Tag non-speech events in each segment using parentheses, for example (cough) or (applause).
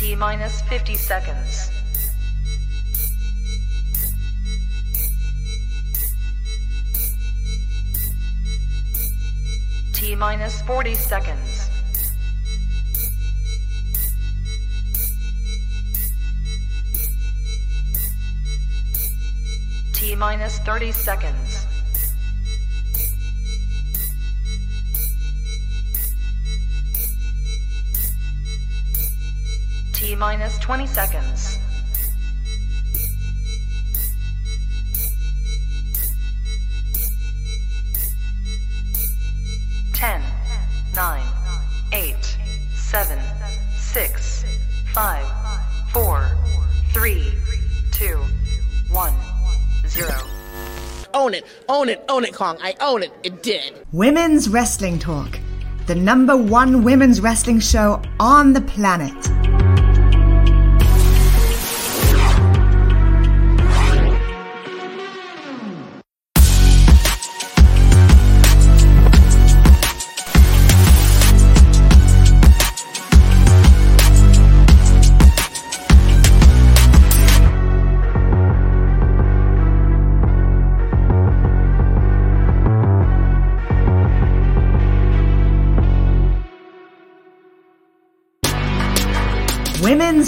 T minus 50 seconds. T minus 40 seconds. T minus 30 seconds. T minus 20 seconds. Ten, nine, eight, seven, six, five, four, three, two, one, zero. Own it, own it, own it, Kong. I own it. It did. Women's Wrestling Talk, the number one women's wrestling show on the planet.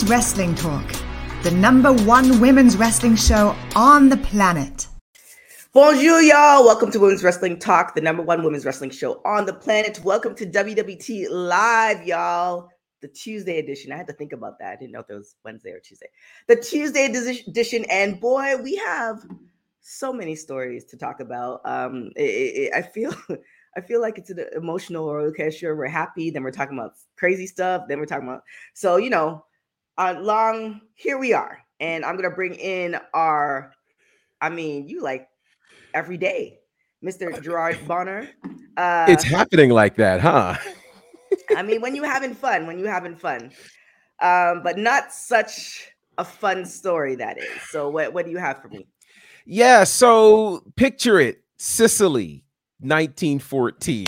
Wrestling Talk, the number one women's wrestling show on the planet. Bonjour, y'all. Welcome to Women's Wrestling Talk, the number one women's wrestling show on the planet. Welcome to WWT Live, y'all. The Tuesday edition. I had to think about that. I didn't know if it was Wednesday or Tuesday. The Tuesday edition. And boy, we have so many stories to talk about. Um, it, it, I feel. (laughs) I feel like it's an emotional roller coaster. We're happy, then we're talking about crazy stuff, then we're talking about so you know, uh, long here we are, and I'm gonna bring in our, I mean, you like every day, Mr. Gerard Bonner. Uh, it's happening like that, huh? I mean, when you're having fun, when you're having fun, um, but not such a fun story that is. So, what what do you have for me? Yeah, so picture it, Sicily, 1914.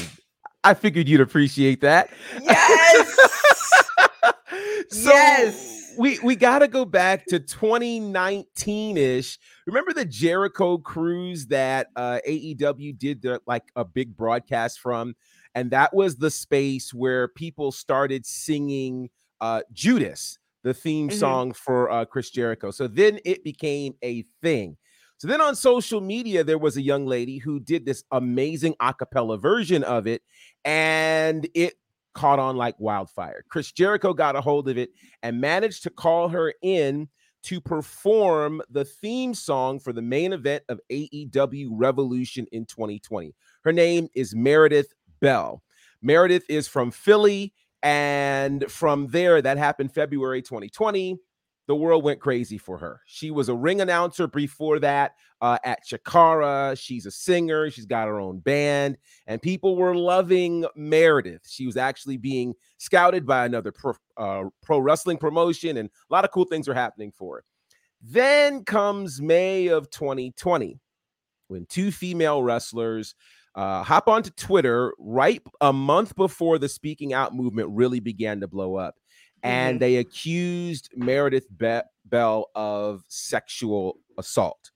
I figured you'd appreciate that. Yes. (laughs) so yes. We we got to go back to 2019ish. Remember the Jericho cruise that uh, AEW did the, like a big broadcast from, and that was the space where people started singing uh, Judas, the theme Mhm. song for uh, Chris Jericho. So then it became a thing. So then on social media, there was a young lady who did this amazing a cappella version of it, and it caught on like wildfire. Chris Jericho got a hold of it and managed to call her in to perform the theme song for the main event of AEW Revolution in 2020. Her name is Meredith Bell. Meredith is from Philly, and from there, that happened February 2020 the world went crazy for her. She was a ring announcer before that uh, at Chikara. She's a singer. She's got her own band, and people were loving Meredith. She was actually being scouted by another pro, uh, pro wrestling promotion, and a lot of cool things were happening for her. Then comes May of 2020, when two female wrestlers uh, hop onto Twitter right a month before the speaking out movement really began to blow up and Mhm. they accused Meredith Be- Bell of sexual assault.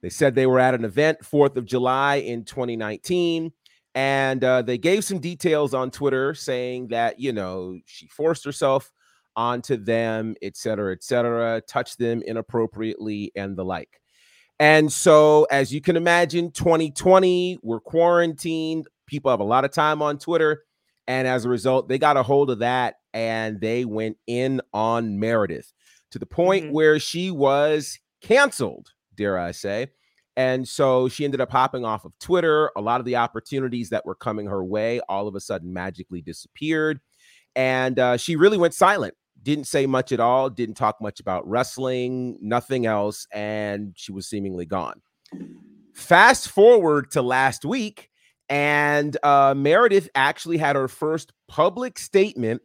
They said they were at an event 4th of July in 2019 and uh, they gave some details on Twitter saying that, you know, she forced herself onto them, et cetera, et cetera, touched them inappropriately and the like. And so, as you can imagine, 2020, we're quarantined. People have a lot of time on Twitter. And as a result, they got a hold of that and they went in on Meredith to the point Mhm. where she was canceled, dare I say. And so she ended up hopping off of Twitter. A lot of the opportunities that were coming her way all of a sudden magically disappeared. And uh, she really went silent, didn't say much at all, didn't talk much about wrestling, nothing else. And she was seemingly gone. Fast forward to last week, and uh, Meredith actually had her first public statement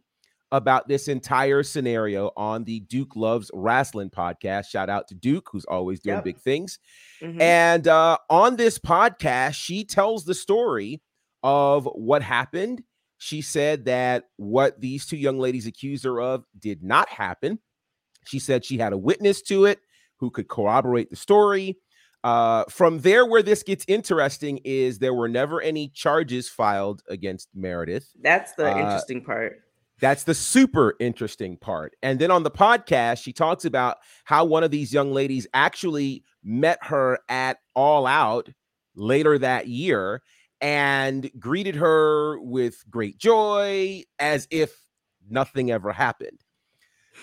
about this entire scenario on the Duke Loves Wrestling podcast. Shout out to Duke, who's always doing Yep. big things. Mhm. And uh, on this podcast, she tells the story of what happened. She said that what these two young ladies accused her of did not happen. She said she had a witness to it who could corroborate the story. Uh, from there, where this gets interesting is there were never any charges filed against Meredith. That's the Uh, interesting part. That's the super interesting part. And then on the podcast, she talks about how one of these young ladies actually met her at All Out later that year and greeted her with great joy as if nothing ever happened.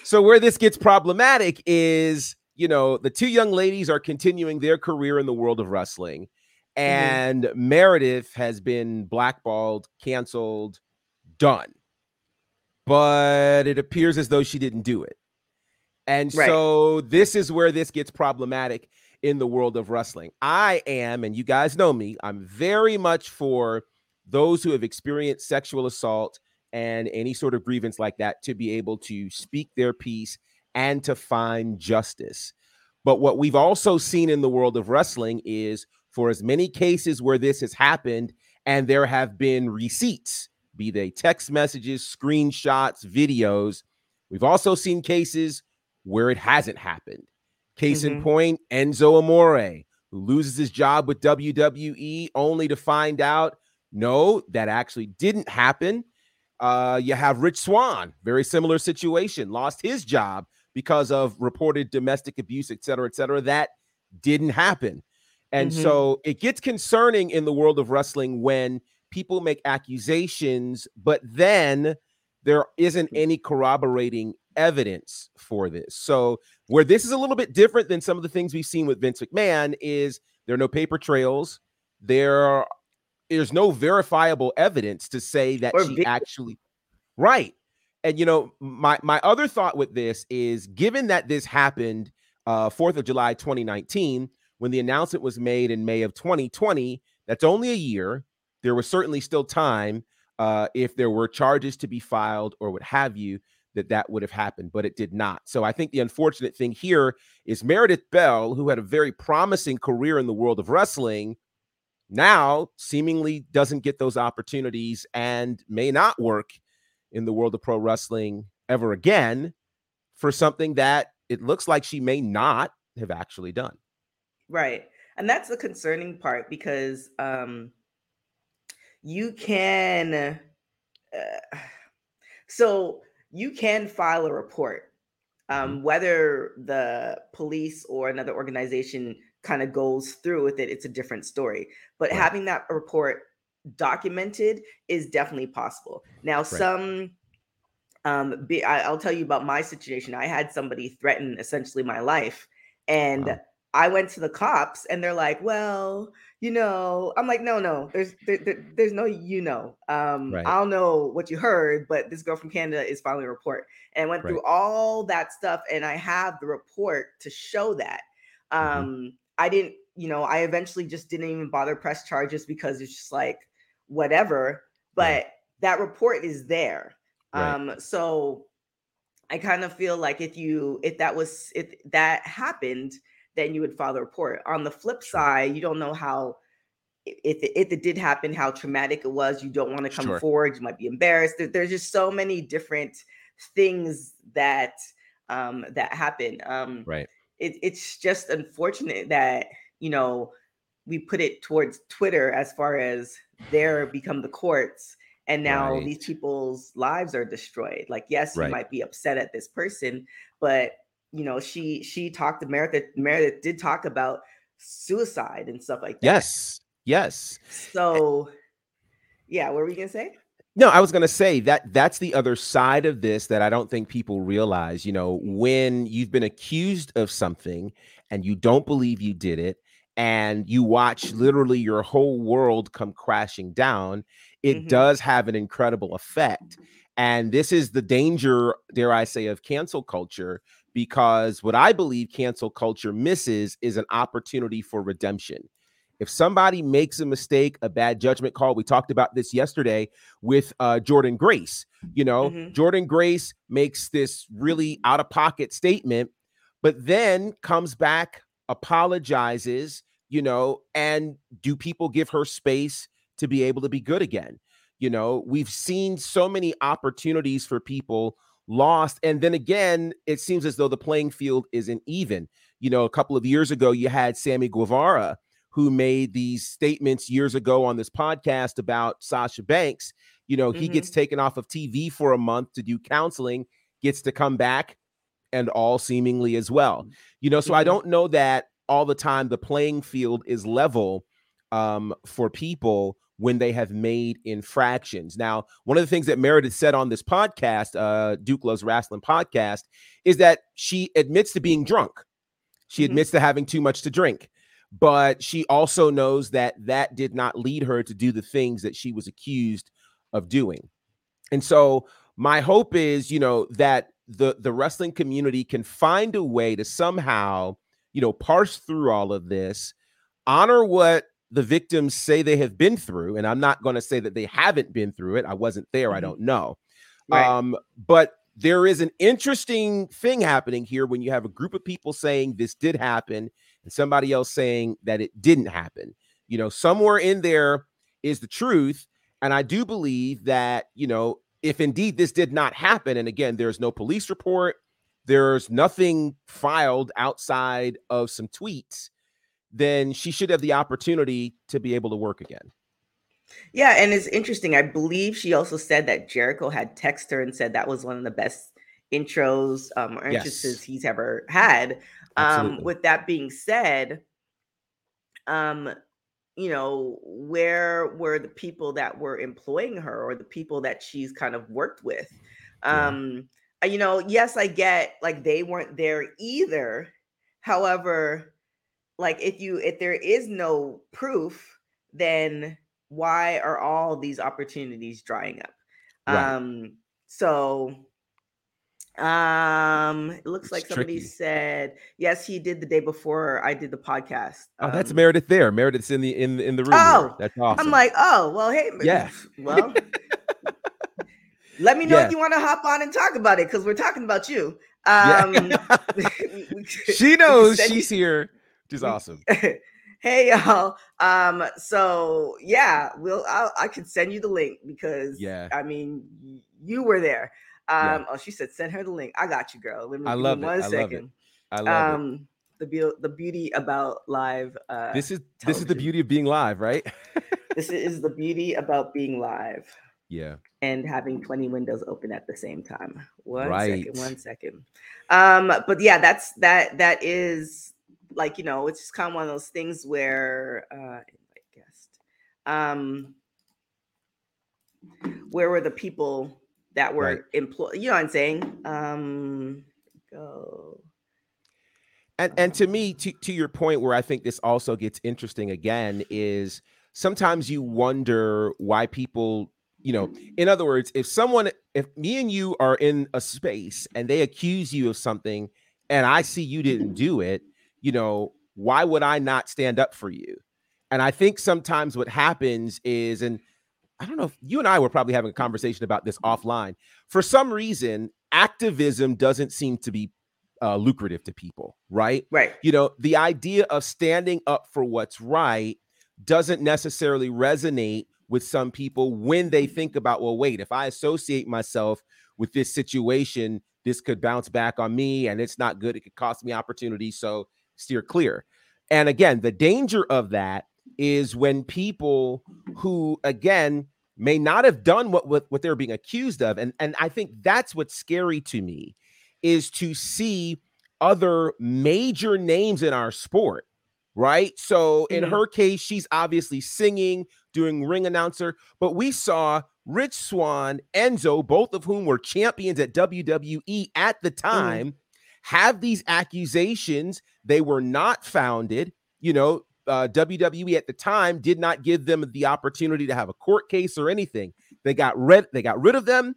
So, where this gets problematic is, you know, the two young ladies are continuing their career in the world of wrestling, mm-hmm. and Meredith has been blackballed, canceled, done but it appears as though she didn't do it. And Right. so this is where this gets problematic in the world of wrestling. I am, and you guys know me, I'm very much for those who have experienced sexual assault and any sort of grievance like that to be able to speak their piece and to find justice. But what we've also seen in the world of wrestling is for as many cases where this has happened and there have been receipts, be they text messages, screenshots, videos, we've also seen cases where it hasn't happened. Case in Mhm. point, Enzo Amore, who loses his job with WWE only to find out no, that actually didn't happen. Uh, you have Rich Swann, very similar situation, lost his job because of reported domestic abuse, et cetera, et cetera. That didn't happen. And Mhm. so it gets concerning in the world of wrestling when people make accusations, but then there isn't any corroborating evidence for this. So, where this is a little bit different than some of the things we've seen with Vince McMahon is there are no paper trails. There is no verifiable evidence to say that Or she video. actually right. And you know, my my other thought with this is given that this happened uh 4th of July 2019 when the announcement was made in May of 2020, that's only a year. There was certainly still time uh if there were charges to be filed or what have you that that would have happened, but it did not. So I think the unfortunate thing here is Meredith Bell, who had a very promising career in the world of wrestling, now seemingly doesn't get those opportunities and may not work in the world of pro wrestling ever again for something that it looks like she may not have actually done. Right. And that's the concerning part because um you can uh, so you can file a report um whether the police or another organization kind of goes through with it it's a different story. But Right. having that report documented is definitely possible. Now some um be, I, i'll tell you about my situation. I had somebody threaten essentially my life and Wow. I went to the cops and they're like, well, you know, I'm like, no, no, there's there, there- there's no you know. Um, Right. I don't know what you heard, but this girl from Canada is filing a report. And I went through Right. all that stuff and I have the report to show that. Mhm. Um, I didn't, you know, I eventually just didn't even bother press charges because it's just like whatever. But Right. that report is there. Um, so I kind of feel like if you if that was if that happened, then you would file a report. On the flip side, you don't know how if it, if it did happen, how traumatic it was. You don't want to come Sure. forward. You might be embarrassed. There- there's just so many different things that um, that happen. Um, Right. it, it's just unfortunate that you know we put it towards Twitter as far as there become the courts, and now Right. these people's lives are destroyed. Like, yes, you might be upset at this person, but you know, she she talked to Meredith. Meredith did talk about suicide and stuff like that. Yes. Yes. So, yeah, what were we gonna say? No, I was going to say that that's the other side of this that I don't think people realize. You know, when you've been accused of something and you don't believe you did it, and you watch literally your whole world come crashing down, it Mhm. does have an incredible effect. And this is the danger, dare I say, of cancel culture, because what I believe cancel culture misses is an opportunity for redemption. If somebody makes a mistake, a bad judgment call, we talked about this yesterday with uh, Jordynne Grace. You know, Mhm. Jordynne Grace makes this really out of pocket statement, but then comes back, apologizes, you know, and do people give her space to be able to be good again? You know, we've seen so many opportunities for people lost. And then again, it seems as though the playing field isn't even. You know, a couple of years ago, you had Sammy Guevara, who made these statements years ago on this podcast about Sasha Banks. You know, he Mm-hmm. gets taken off of TV for a month to do counseling, gets to come back, and all seemingly as well. You know, so I Mhm. don't know that all the time the playing field is level um, for people when they have made infractions. Now, one of the things that Meredith said on this podcast, uh, Duke Loves Wrestling podcast, is that she admits to being drunk. She Mhm. admits to having too much to drink, but she also knows that that did not lead her to do the things that she was accused of doing. And so, my hope is, you know, that the the wrestling community can find a way to somehow, you know, parse through all of this, honor what the victims say they have been through, and I'm not going to say that they haven't been through it. I wasn't there. I Mhm. don't know. Right. Um, but there is an interesting thing happening here when you have a group of people saying this did happen and somebody else saying that it didn't happen. You know, somewhere in there is the truth. And I do believe that, you know, if indeed this did not happen, and again, there's no police report, there's nothing filed outside of some tweets, then she should have the opportunity to be able to work again. Yeah, and it's interesting. I believe she also said that Jericho had texted her and said that was one of the best intros um, or Yes. entrances he's ever had. Um, with that being said, um, you know, where were the people that were employing her or the people that she's kind of worked with? Um, uh, you know, yes, I get like they weren't there either. However, like if you if there is no proof, then why are all these opportunities drying up? Right. Um, so um it looks It's like somebody tricky. said yes he did the day before i did the podcast Oh, that's Um, Meredith there. Meredith's in the in in the room. Oh, that's awesome. i'm like oh well hey Yeah. (laughs) well let me (laughs) know Yeah. if you want to hop on and talk about it because we're talking about you um (laughs) we- she knows she's here, which is we- awesome. (laughs) hey y'all um so yeah we'll I'll, i can send you the link because Yeah. i mean you were there Yeah. um oh she said send her the link i got you girl let me I love it. one I love it. I love um the beau- the beauty about live uh. This is this is the beauty of being live, right? this is the beauty about being live yeah. and having 20 windows open at the same time. One second, Right. one second. Um, but yeah, that's that that is like you know, it's just kind of one of those things where uh invite guest. Um where were the people that were Right. employed? You know what I'm saying? Um go. And and to me, to, to your point, where I think this also gets interesting again is sometimes you wonder why people, you know, in other words, if someone, if me and you are in a space and they accuse you of something, and I see you didn't do it, you know, why would I not stand up for you? And I think sometimes what happens is, and I don't know if you and I were probably having a conversation about this offline. For some reason, activism doesn't seem to be uh, lucrative to people, right? Right. You know, the idea of standing up for what's right doesn't necessarily resonate with some people when they think about, well, wait, if I associate myself with this situation, this could bounce back on me and it's not good. It could cost me opportunity. So steer clear. And again, the danger of that is when people who, again, may not have done what, what, what they're being accused of. And, and I think that's what's scary to me is to see other major names in our sport, right? So in Mhm. her case, she's obviously singing, doing ring announcer, but we saw Rich Swann, Enzo, both of whom were champions at WWE at the time, have these accusations. They were not founded. You know, uh, WWE at the time did not give them the opportunity to have a court case or anything. They got rid. They got rid of them,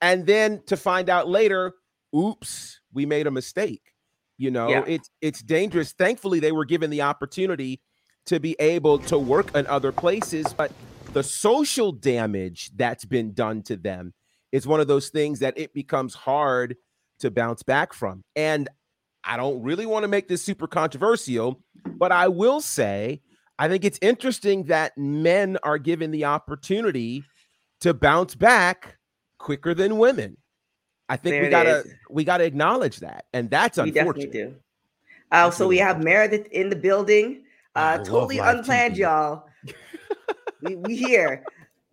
and then to find out later, oops, we made a mistake. You know, Yeah. it's it's dangerous. Thankfully, they were given the opportunity to be able to work in other places, but the social damage that's been done to them is one of those things that it becomes hard to bounce back from. And I don't really want to make this super controversial, but I will say I think it's interesting that men are given the opportunity to bounce back quicker than women. I think There we gotta is. we gotta acknowledge that, and that's We definitely unfortunate. do. Uh, so we have Meredith in the building. Uh, totally unplanned, TV. y'all. (laughs) we we here.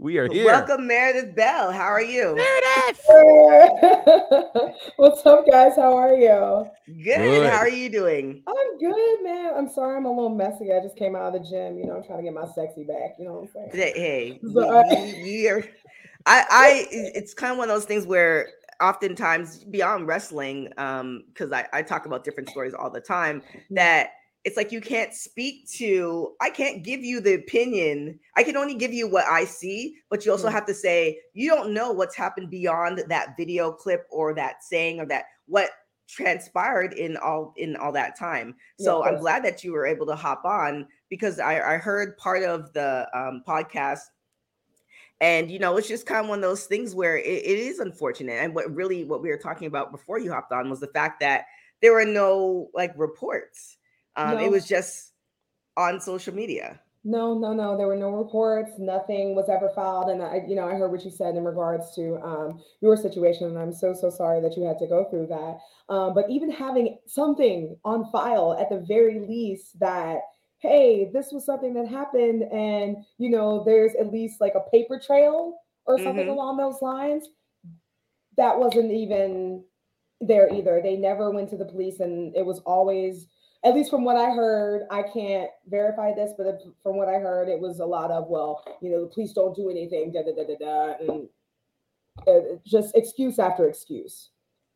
We are here. Welcome, Meredith Bell. How are you? Meredith! (laughs) What's up, guys? How are you? Good. Good. How are you doing? I'm good, man. I'm sorry I'm a little messy. I just came out of the gym. You know, I'm trying to get my sexy back. You know what I'm saying? Hey, (laughs) we, So, we, we are. I, I, it's kind of one of those things where oftentimes beyond wrestling, um, because I, I talk about different stories all the time, that it's like you can't speak to. I can't give you the opinion. I can only give you what I see, but you also Mhm. have to say you don't know what's happened beyond that video clip or that saying or that what transpired in all in all that time. So of I'm glad that you were able to hop on because I, I heard part of the um, podcast and you know it's just kind of one of those things where it, it is unfortunate and what really what we were talking about before you hopped on was the fact that there were no like reports um, it was just on social media No, no, no. There were no reports. Nothing was ever filed. And I, you know, I heard what you said in regards to um, your situation, and I'm so so sorry that you had to go through that. Um, but even having something on file at the very least that hey, this was something that happened, and you know, there's at least like a paper trail or something Mhm. along those lines. That wasn't even there either. They never went to the police, and it was always at least from what I heard, I can't verify this, but from what I heard, it was a lot of, well, you know, the police don't do anything, da da da da da, and uh, just excuse after excuse.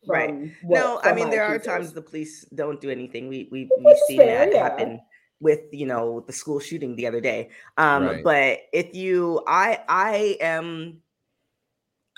Right. what- no i mean my there are accusers. times the police don't do anything we, we we see is fair, that yeah. happen with you know the school shooting the other day um Right. but if you i i am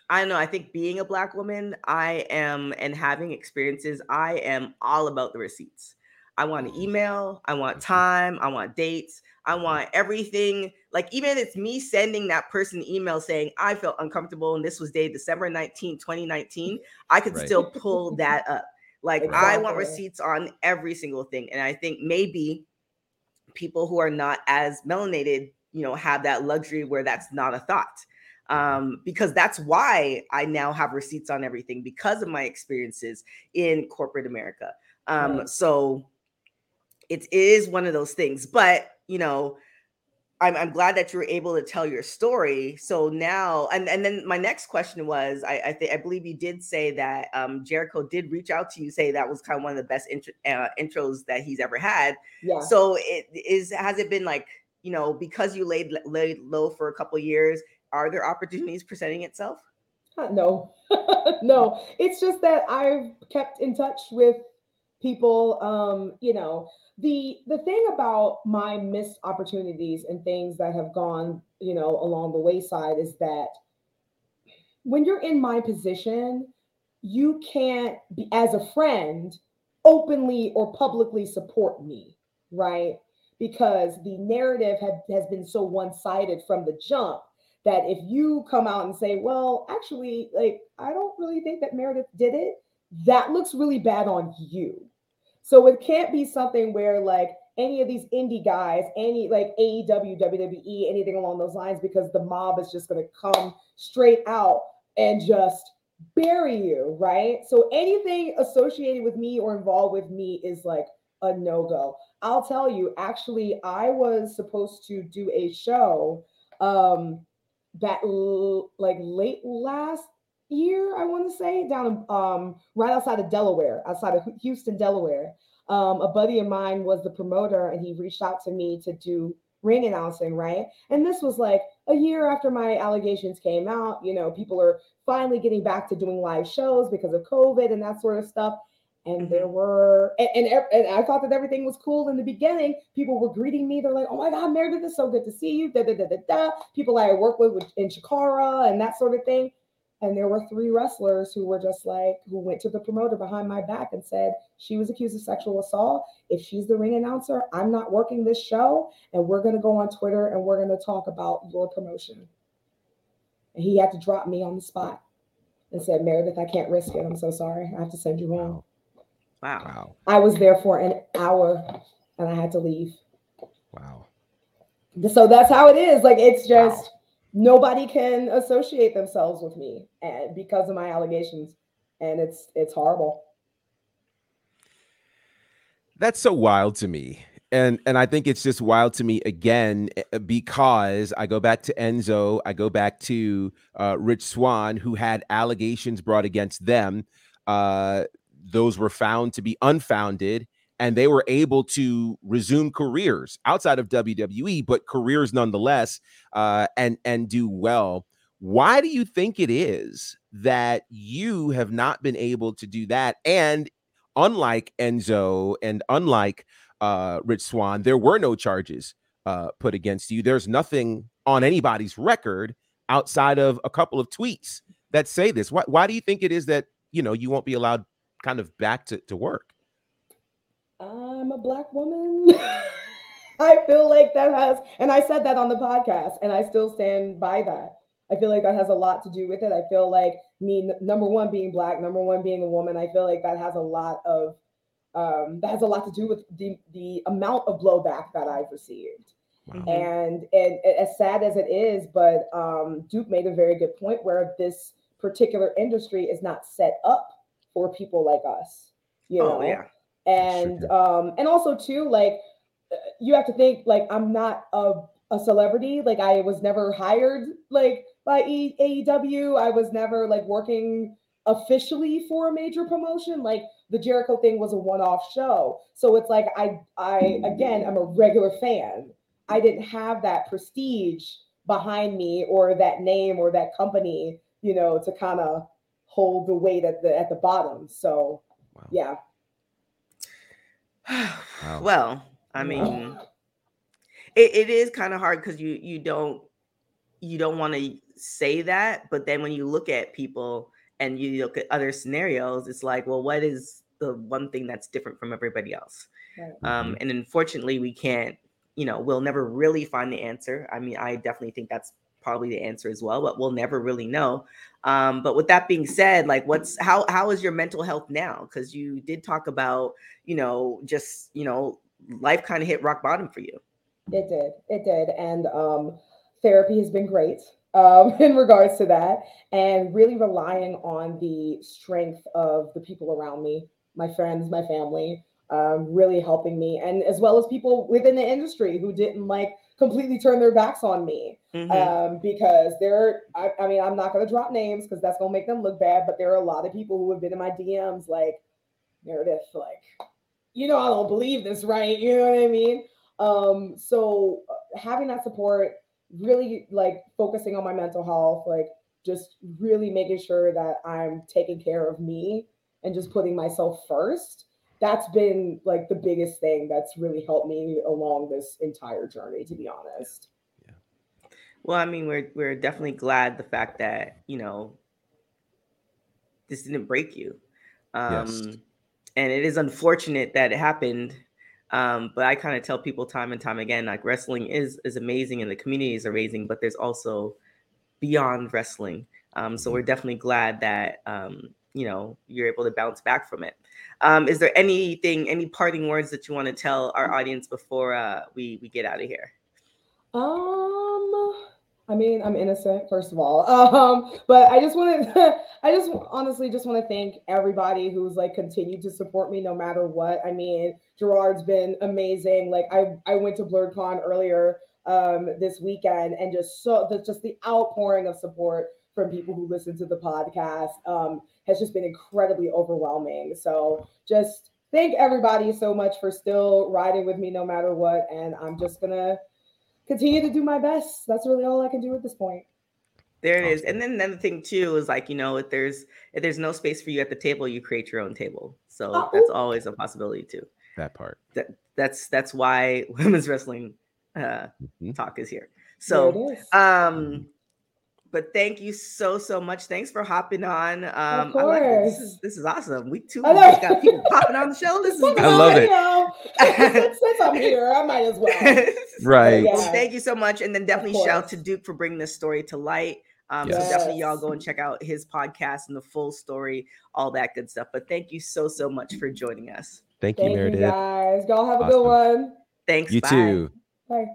I don't know. I think being a black woman, I am and having experiences, I am all about the receipts. I want an email, I want time, I want dates, I want everything. Like, even if it's me sending that person an email saying I felt uncomfortable and this was day December 19, 2019, I could Right. still pull that up. Like, I want receipts on every single thing. And I think maybe people who are not as melanated, you know, have that luxury where that's not a thought. Um, because that's why I now have receipts on everything because of my experiences in corporate America. Um, Right. so it is one of those things, but you know, I'm, I'm glad that you were able to tell your story. So now, and, and then my next question was, I I, I believe you did say that um, Jericho did reach out to you, say that was kind of one of the best intro, uh, intros that he's ever had. Yeah. So it is has it been like you know because you laid laid low for a couple years? Are there opportunities presenting itself? Uh, No, (laughs) no. It's just that I've kept in touch with people. Um, you know, the the thing about my missed opportunities and things that have gone, you know, along the wayside is that when you're in my position, you can't be as a friend openly or publicly support me, right? Because the narrative had, has been so one-sided from the jump that if you come out and say, well, actually, like, I don't really think that Meredith did it, that looks really bad on you. So it can't be something where like any of these indie guys, any like AEW, WWE, anything along those lines, because the mob is just going to come straight out and just bury you, right? So anything associated with me or involved with me is like a no go. I'll tell you, actually, I was supposed to do a show um that l- like late last year, I want to say, down um right outside of Delaware, outside of Houston, Delaware. Um, a buddy of mine was the promoter, and he reached out to me to do ring announcing, right? And this was like a year after my allegations came out. You know, people are finally getting back to doing live shows because of COVID and that sort of stuff. And there were, and, and, and I thought that everything was cool in the beginning. People were greeting me. They're like, oh my God, Meredith, it's so good to see you. Da, da, da, da, da. People I work with, with in Chikara and that sort of thing. And there were three wrestlers who were just like, who went to the promoter behind my back and said, she was accused of sexual assault. If she's the ring announcer, I'm not working this show. And we're going to go on Twitter and we're going to talk about your promotion. And he had to drop me on the spot and said, Meredith, I can't risk it. I'm so sorry. I have to send you home. Wow. Wow. Wow. I was there for an hour and I had to leave. Wow. So that's how it is. Like it's just nobody can associate themselves with me and because of my allegations and it's it's horrible That's so wild to me. And and I think it's just wild to me again eh, because I go back to Enzo, I go back to uh, Rich Swann, who had allegations brought against them. Uh, those were found to be unfounded, and they were able to resume careers outside of WWE, but careers nonetheless, uh, and and do well. Why do you think it is that you have not been able to do that? And unlike Enzo and unlike uh, Rich Swann, there were no charges uh, put against you. There's nothing on anybody's record outside of a couple of tweets that say this. Why, why do you think it is that you know you won't be allowed kind of back to, to work? I'm a black woman (laughs) i feel like that has and i said that on the podcast and i still stand by that i feel like that has a lot to do with it i feel like me number one being black number one being a woman i feel like that has a lot of um, that has a lot to do with the the amount of blowback that I've received. Wow. And and as sad as it is, but um, Duke made a very good point where this particular industry is not set up for people like us. You know, Oh yeah. And um and also too like uh, you have to think like i'm not a, a celebrity. Like i was never hired like by e- aew i was never like working officially for a major promotion. Like the jericho thing was a one-off show. So it's like i i again i'm a regular fan. I didn't have that prestige behind me or that name or that company you know to kind of hold the weight at the at the bottom. So Wow. yeah Wow. Well, I mean, it, it is kind of hard because you you don't you don't want to say that, but then when you look at people and you look at other scenarios, it's like, well, what is the one thing that's different from everybody else? Right. Um, and unfortunately, we can't. You know, we'll never really find the answer. I mean, I definitely think that's probably the answer as well, but we'll never really know. Um, but with that being said, like, what's how how is your mental health now? Because you did talk about, you know, just you know, life kind of hit rock bottom for you. It did. It did. And um, therapy has been great um, (laughs) in regards to that, and really relying on the strength of the people around me, my friends, my family, um, really helping me, and as well as people within the industry who didn't like completely turn their backs on me Mhm. um, because there. I, I mean, I'm not going to drop names because that's going to make them look bad, but there are a lot of people who have been in my DMs like Meredith, like, you know, I don't believe this, right? You know what I mean? Um, so uh, having that support, really like focusing on my mental health, like just really making sure that I'm taking care of me and just putting myself first. That's been like the biggest thing that's really helped me along this entire journey, to be honest. Well, I mean, we're we're definitely glad the fact that you know this didn't break you, um, Yes. and it is unfortunate that it happened. Um, but I kind of tell people time and time again, like wrestling is is amazing and the community is amazing, but there's also beyond wrestling. Um, so we're definitely glad that um, you know you're able to bounce back from it. Um, is there anything, any parting words that you want to tell our audience before uh, we we get out of here? Um, I mean, I'm innocent, first of all. (laughs) Um, but I just want to, (laughs) I just honestly just want to thank everybody who's like continued to support me no matter what. I mean, Gerard's been amazing. Like I, I went to Blerdcon earlier um this weekend and just so the just the outpouring of support from people who listen to the podcast um has just been incredibly overwhelming. So just thank everybody so much for still riding with me no matter what. And I'm just gonna continue to do my best. That's really all I can do at this point. There it is. And then another thing too is like, you know, if there's if there's no space for you at the table, you create your own table. So Oh. that's always a possibility too. That part. That that's that's why (laughs) women's wrestling uh Mhm. talk is here. There So it is. um but thank you so so much. Thanks for hopping on. Um I like it. This is this is awesome. We too we know. just got people popping on the show. This (laughs) is Fuck I it, love it. since, since I'm here, I might as well. (laughs) Right. Yeah. Thank you so much. And then definitely shout out to Duke for bringing this story to light. Um, So definitely y'all go and check out his podcast and the full story, all that good stuff. But thank you so, so much for joining us. Thank you, Thank you Meredith. guys. Y'all have a good one. Thanks. You bye. too. Bye.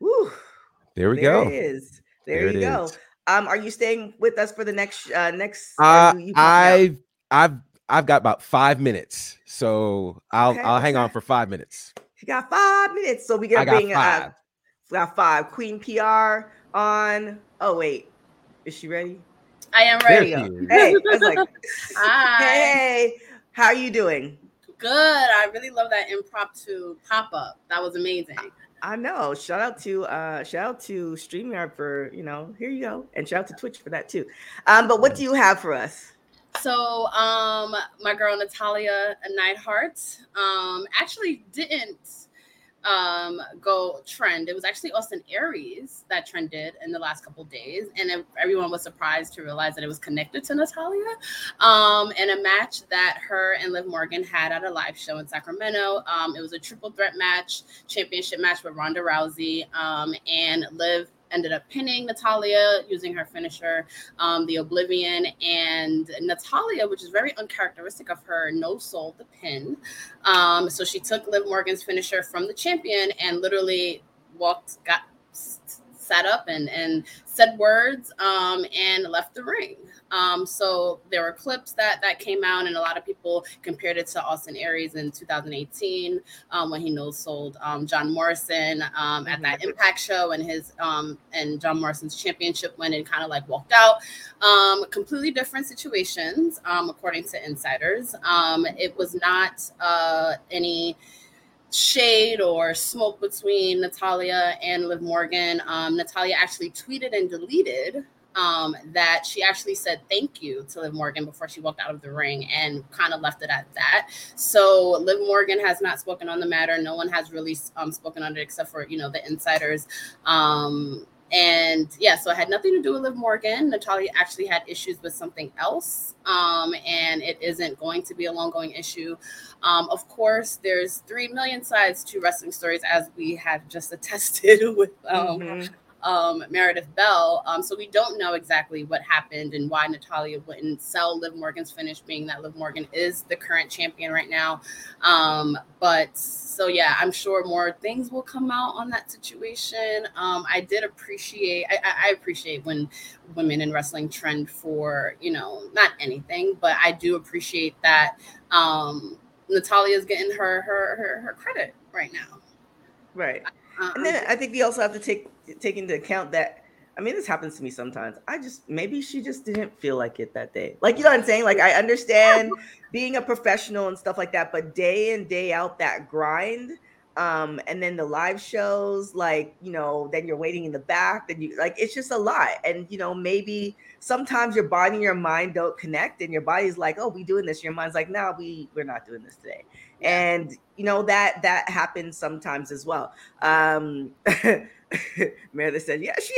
Woo. There we there go. It is. There, There you go. is. Um, are you staying with us for the next uh next? Uh, you- you out? I've I've I've got about five minutes, so I'll Okay, I'll hang on for five minutes. You got five minutes, so we I gotta got bring uh, five. we got five. Queen PR on. Oh wait, is she ready? I am ready. she Go. is. Hey, I was like, (laughs) Hi. hey, how are you doing? Good. I really love that impromptu pop up. That was amazing. I know. Shout out to uh shout out to StreamYard for you know, here you go. And shout out to Twitch for that too. Um, but what do you have for us? So, um, my girl Natalya Neidhart, um, actually didn't um go trend. It was actually Austin Aries that trended in the last couple days, and everyone was surprised to realize that it was connected to Natalya. Um, in a match that her and Liv Morgan had at a live show in Sacramento. Um, it was a triple threat match, championship match with Ronda Rousey, um, and Liv ended up pinning Natalya using her finisher um, the Oblivion, and Natalya, which is very uncharacteristic of her, no sold the pin. Um, so she took Liv Morgan's finisher from the champion and literally walked, got sat up and and said words um, and left the ring. Um, so there were clips that that came out, and a lot of people compared it to Austin Aries in 2018 um, when he no sold um, John Morrison um, at that Impact show and his um, and John Morrison's championship win and kind of like walked out. Um, completely different situations, um, according to insiders. Um, it was not uh, any shade or smoke between Natalya and Liv Morgan. Um, Natalya actually tweeted and deleted um, that she actually said thank you to Liv Morgan before she walked out of the ring and kind of left it at that. So Liv Morgan has not spoken on the matter. No one has really um, spoken on it except for you know the insiders. Um, and yeah, so it had nothing to do with Liv Morgan. Natalya actually had issues with something else, um, and it isn't going to be a long going issue. Um, of course, there's three million sides to wrestling stories, as we have just (laughs) attested with um, Mhm. um, Meredith Bell. Um, so we don't know exactly what happened and why Natalya wouldn't sell Liv Morgan's finish, being that Liv Morgan is the current champion right now. Um, but so yeah, I'm sure more things will come out on that situation. Um, I did appreciate, I, I- I appreciate when women in wrestling trend for you know not anything, but I do appreciate that um, Natalya's getting her her her, her credit right now. Right. Um, And then I think we also have to take take into account that I mean this happens to me sometimes. I just maybe she just didn't feel like it that day. Like you know what I'm saying? Like I understand (laughs) being a professional and stuff like that, but day in day out that grind um and then the live shows like you know then you're waiting in the back then you like it's just a lot and you know maybe sometimes your body and your mind don't connect and your body's like oh we doing this. Your mind's like no we we're not doing this today. And you know that that happens sometimes as well. Um (laughs) Meredith said yeah she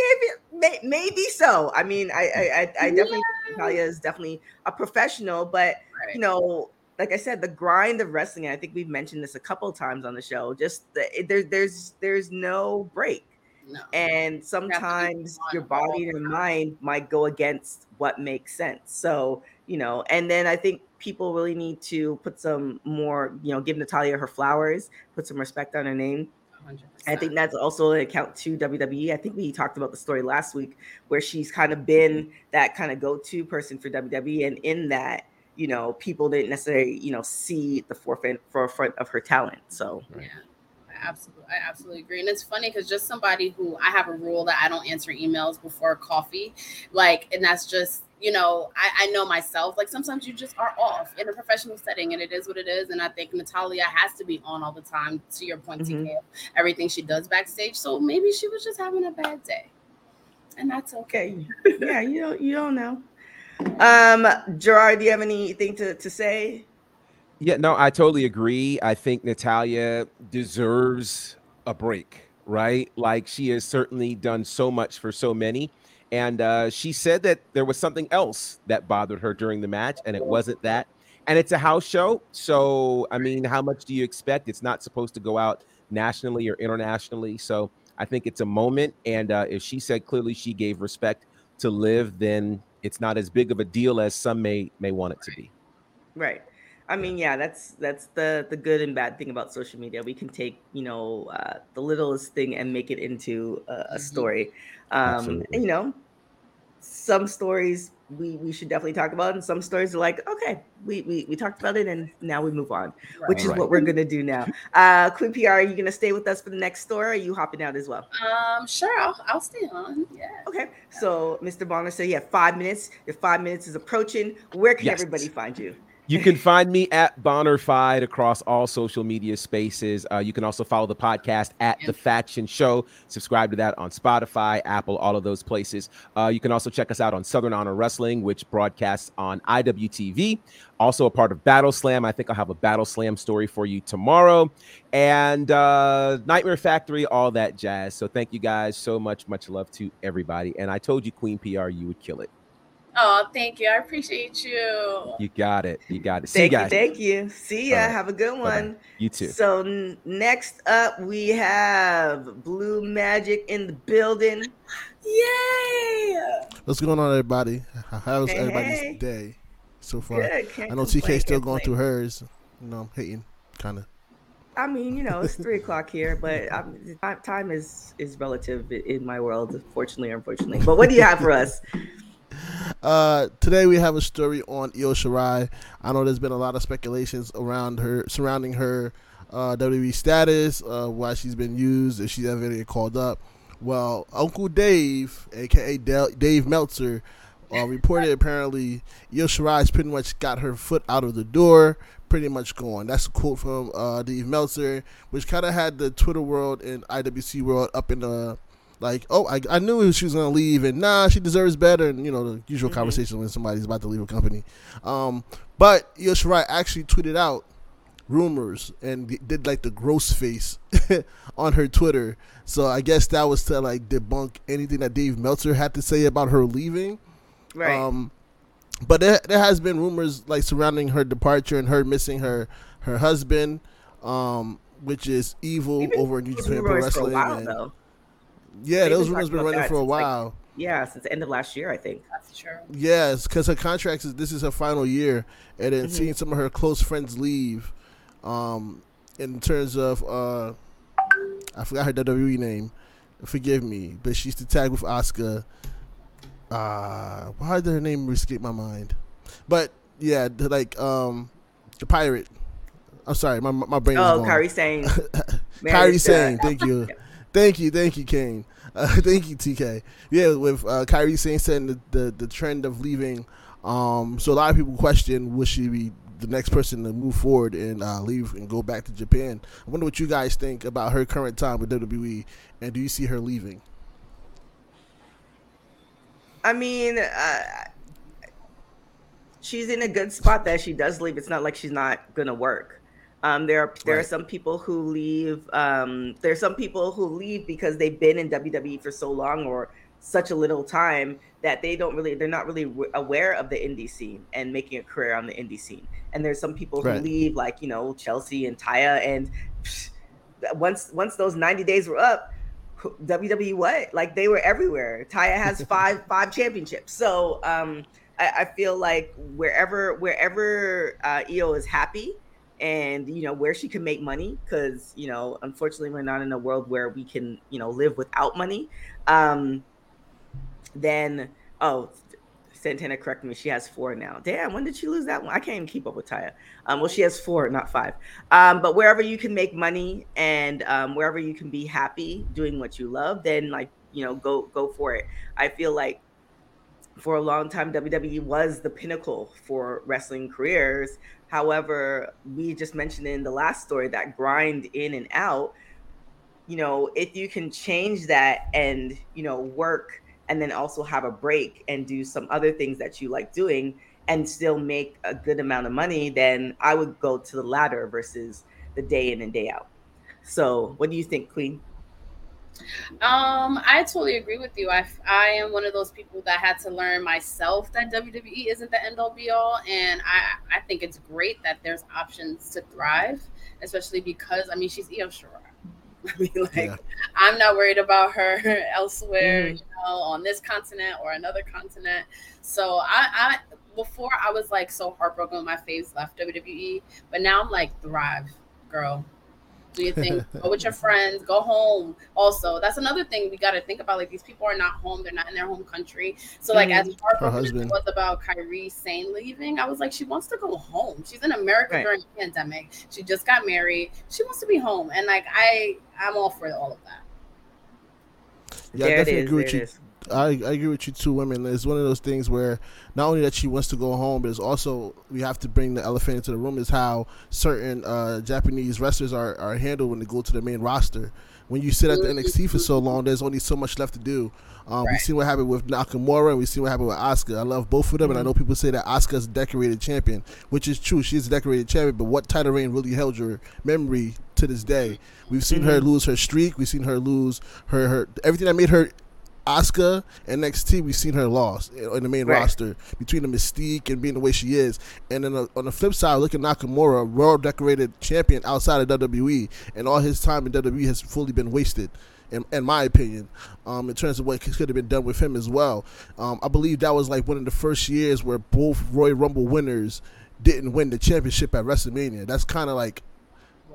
may, maybe so. I mean i i i, I (laughs) definitely Natalya is definitely a professional but right. you know like i said the grind of wrestling and i think we've mentioned this a couple of times on the show just the, it- there, there's there's no break no. and sometimes your body and your mind might go against what makes sense so you know and then i think people really need to put some more you know give natalya her flowers put some respect on her name 100%. I think that's also an account to WWE. I think we talked about the story last week where she's kind of been that kind of go-to person for WWE, and in that, you know, people didn't necessarily, you know, see the forefront forefront of her talent. So Yeah, I absolutely, I absolutely agree. And it's funny because just somebody who I have a rule that I don't answer emails before coffee, like, and that's just you know, I, I know myself. Like sometimes you just are off in a professional setting, and it is what it is. And I think Natalya has to be on all the time. To your point, Mhm. TK, everything she does backstage. So maybe she was just having a bad day, and that's okay. okay, yeah, you don't you don't know. Um, Gerard, do you have anything to to say? Yeah, no, I totally agree. I think Natalya deserves a break, right? Like she has certainly done so much for so many. And uh, she said that there was something else that bothered her during the match, and it wasn't that. And it's a house show. So, I mean, how much do you expect? It's not supposed to go out nationally or internationally. So, I think it's a moment. And uh, if she said clearly she gave respect to Liv, then it's not as big of a deal as some may may want it to be. Right. I mean, yeah, that's that's the the good and bad thing about social media. We can take you know uh, the littlest thing and make it into a, a Mhm. story. Um, Absolutely. you know, some stories we we should definitely talk about, and some stories are like, okay, we we, we talked about it, and now we move on, which is Right. what we're gonna do now. (laughs) Uh, Queen PR, are you gonna stay with us for the next story? Or are you hopping out as well? Um, sure, I'll, I'll stay on. Yeah. Okay, so Mr. Bonner said you have five minutes. Your five minutes is approaching. Where can Yes. everybody find you? You can find me at Bonnerfied across all social media spaces. Uh, you can also follow the podcast at The Faction Show. Subscribe to that on Spotify, Apple, all of those places. Uh, you can also check us out on Southern Honor Wrestling, which broadcasts on IWTV. Also a part of Battle Slam. I think I'll have a Battle Slam story for you tomorrow. And uh, Nightmare Factory, all that jazz. So thank you guys so much. Much love to everybody. And I told you, Queen PR, you would kill it. Oh, thank you. I appreciate you. You got it. You got it. See Thank you, guys. thank you. See ya. All right. Have a good Bye-bye. one. You too. So n- next up, we have Blue Magic in the building. Yay! What's going on, everybody? How's Hey, everybody's hey. day so far? Good. Can't I know complain, TK still can't going through hers. You know, I'm hating, kind of. I mean, you know, it's three o'clock here, but um, ti- time is is relative in my world, fortunately or unfortunately. But what do you have for us? Uh, today we have a story on Io Shirai. I know there's been a lot of speculations around her, surrounding her uh, WWE status, uh, why she's been used, if she's ever gonna called up. Well, Uncle Dave, aka Del- Dave Meltzer, uh, reported apparently Io Shirai's pretty much got her foot out of the door, pretty much gone. That's a quote from uh, Dave Meltzer, which kind of had the Twitter world and IWC world up in the like, oh, I, I knew she was gonna leave, and nah, she deserves better, and you know the usual Mhm. conversation when somebody's about to leave a company. Um, but Io Shirai actually tweeted out rumors and did like the gross face (laughs) on her Twitter. So I guess that was to like debunk anything that Dave Meltzer had to say about her leaving. Right. Um, but there, there has been rumors like surrounding her departure and her missing her her husband, um, which is evil We've over in New Japan Pro rumors for a Wrestling. while, and- though. Yeah, They've those been rumors talking been running that for a since, like, while. Yeah, since the end of last year, I think. That's true. Yes, because her contract is this is her final year, and then Mhm. seeing some of her close friends leave, um, in terms of uh, I forgot her WWE name, forgive me, but she used to tag with Asuka. Uh, why did her name escape my mind? But yeah, the, like um, the pirate. I'm sorry, my my brain. Oh, gone. Kairi Sane. (laughs) Kairi Sane, thank you, (laughs) thank you, thank you, Cain. Uh, (laughs) thank you, TK. Yeah, with uh, Kairi Sane setting the, the, the trend of leaving, um, so a lot of people question would she be the next person to move forward and uh, leave and go back to Japan. I wonder what you guys think about her current time with WWE, and do you see her leaving? I mean, uh, she's in a good spot that she does leave. It's not like she's not gonna work. Um, there are there are some people who leave. Um, there are some people who leave because they've been in WWE for so long or such a little time that they don't really they're not really w- aware of the indie scene and making a career on the indie scene. And there's some people who Right. leave like you know Chelsea and Taya and psh, once once those 90 days were up WWE what? Like they were everywhere. Taya has (laughs) five five championships. So um I, I feel like wherever wherever uh Io is happy and you know where she can make money because you know unfortunately we're not in a world where we can you know live without money. Um then oh Santana correct me she has four now. Damn when did she lose that one? I can't even keep up with Taya. Um well she has four not five. Um but wherever you can make money and um wherever you can be happy doing what you love then like you know go go for it. I feel like for a long time WWE was the pinnacle for wrestling careers. However, we just mentioned in the last story that grind in and out. You know, if you can change that and you know work and then also have a break and do some other things that you like doing and still make a good amount of money, then I would go to the latter versus the day in and day out. So, what do you think, Queen? Um, I totally agree with you. I, I am one of those people that had to learn myself that WWE isn't the end all be all, and I I think it's great that there's options to thrive, especially because I mean she's Io Shirai. (laughs) I mean, like Yeah. I'm not worried about her (laughs) elsewhere, Mhm. you know, on this continent or another continent. So I, I before I was like so heartbroken when my faves left WWE, but now I'm like thrive, girl. Do you think (laughs) go with your friends, go home. Also, that's another thing we got to think about. Like these people are not home; they're not in their home country. So, like as mm-hmm. Her heartbroken as it husband. was about Kairi Sane leaving, I was like, she wants to go home. She's in America Right. during the pandemic. She just got married. She wants to be home, and like I, I'm all for all of that. Yeah, I there it definitely is. agree with you. it is. I, I agree with you too, women. It's one of those things where not only that she wants to go home, but it's also we have to bring the elephant into the room is how certain uh, Japanese wrestlers are, are handled when they go to the main roster. When you sit at the NXT for so long, there's only so much left to do. Um, We've seen what happened with Nakamura, and we've seen what happened with Asuka. I love both of them, and I know people say that Asuka's a decorated champion, which is true. She's a decorated champion, but what title reign really held your memory to this day? We've seen her lose her streak. We've seen her lose her, her everything that made her Asuka and NXT, we've seen her lost in the main Right. roster between the mystique and being the way she is. And then uh, on the flip side, look at Nakamura, world decorated champion outside of WWE, and all his time in WWE has fully been wasted. In, in my opinion, um, in terms of what could have been done with him as well, um, I believe that was like one of the first years where both Royal Rumble winners didn't win the championship at WrestleMania. That's kind of like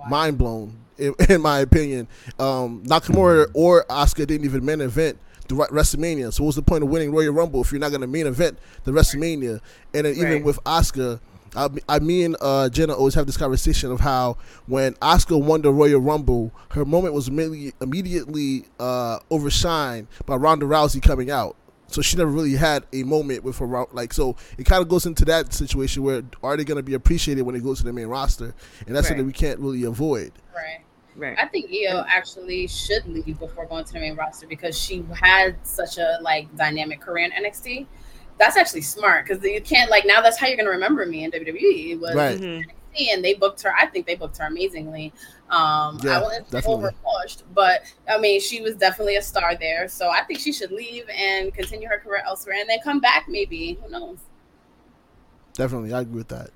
mind blown in, (laughs) in my opinion. Um, Nakamura or Asuka didn't even main event the Re- WrestleMania. So what's the point of winning Royal Rumble if you're not going to main event the WrestleMania? And then even Right. with Asuka. I, I me and uh, Jenna always have this conversation of how when Asuka won the Royal Rumble, her moment was immediately, immediately uh, overshined by Ronda Rousey coming out. So she never really had a moment with her like. So it kind of goes into that situation where are they going to be appreciated when it goes to the main roster, and that's Right. something we can't really avoid. Right. Right. I think Io actually should leave before going to the main roster because she had such a like dynamic career in NXT. That's actually smart because you can't like now. That's how you're gonna remember me in WWE was Right. Mhm. NXT, and they booked her. I think they booked her amazingly. Um, Yeah, I wouldn't say definitely. overpushed, but I mean she was definitely a star there. So I think she should leave and continue her career elsewhere, and then come back maybe. Who knows? Definitely, I agree with that.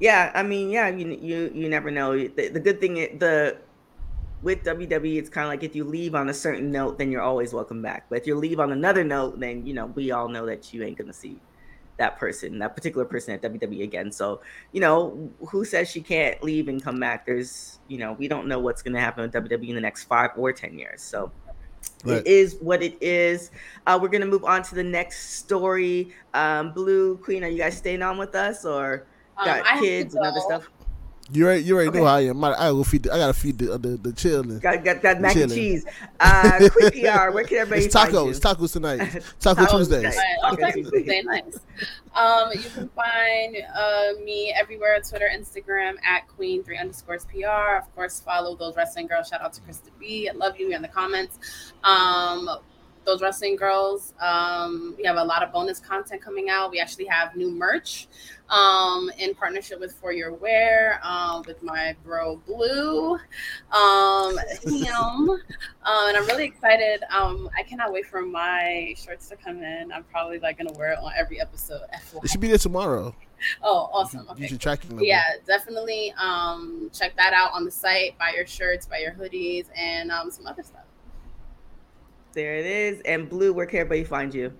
Yeah, I mean, yeah, you you you never know. The, the good thing i- the with WWE, it's kind of like if you leave on a certain note, then you're always welcome back. But if you leave on another note, then you know we all know that you ain't gonna see that person, that particular person at WWE again. So you know, who says she can't leave and come back? There's you know, we don't know what's gonna happen with WWE in the next five or ten years. So Right. it is what it is. Uh, we're gonna move on to the next story. Um, Blue Queen, are you guys staying on with us or? Um, got I have to kids and other stuff. You already, you already know how I am. I, I go feed. The, I gotta feed the the, the children. Got, got that mac and cheese. Uh, (laughs) quick PR. Where can everybody It's find tacos. you? It's tacos tonight. (laughs) Taco Tacos Tuesdays. tonight. Right. Oh, Taco Taco Tuesday. Tuesday, nice. Um, you can find uh, me everywhere on Twitter, Instagram at Queen three underscores PR. Of course, follow those wrestling girls. Shout out to Krista B. I love you in the comments. Um, those wrestling girls. Um, we have a lot of bonus content coming out. We actually have new merch um, in partnership with For Your Wear um, with my bro Blue, um, him, (laughs) um, and I'm really excited. Um, I cannot wait for my shirts to come in. I'm probably like gonna wear it on every episode. (laughs) It should be there tomorrow. Oh, awesome. Okay. your tracking number. Yeah, definitely. Um, check that out on the site. Buy your shirts, buy your hoodies, and um, some other stuff. There it is. And Blue, where can everybody find you?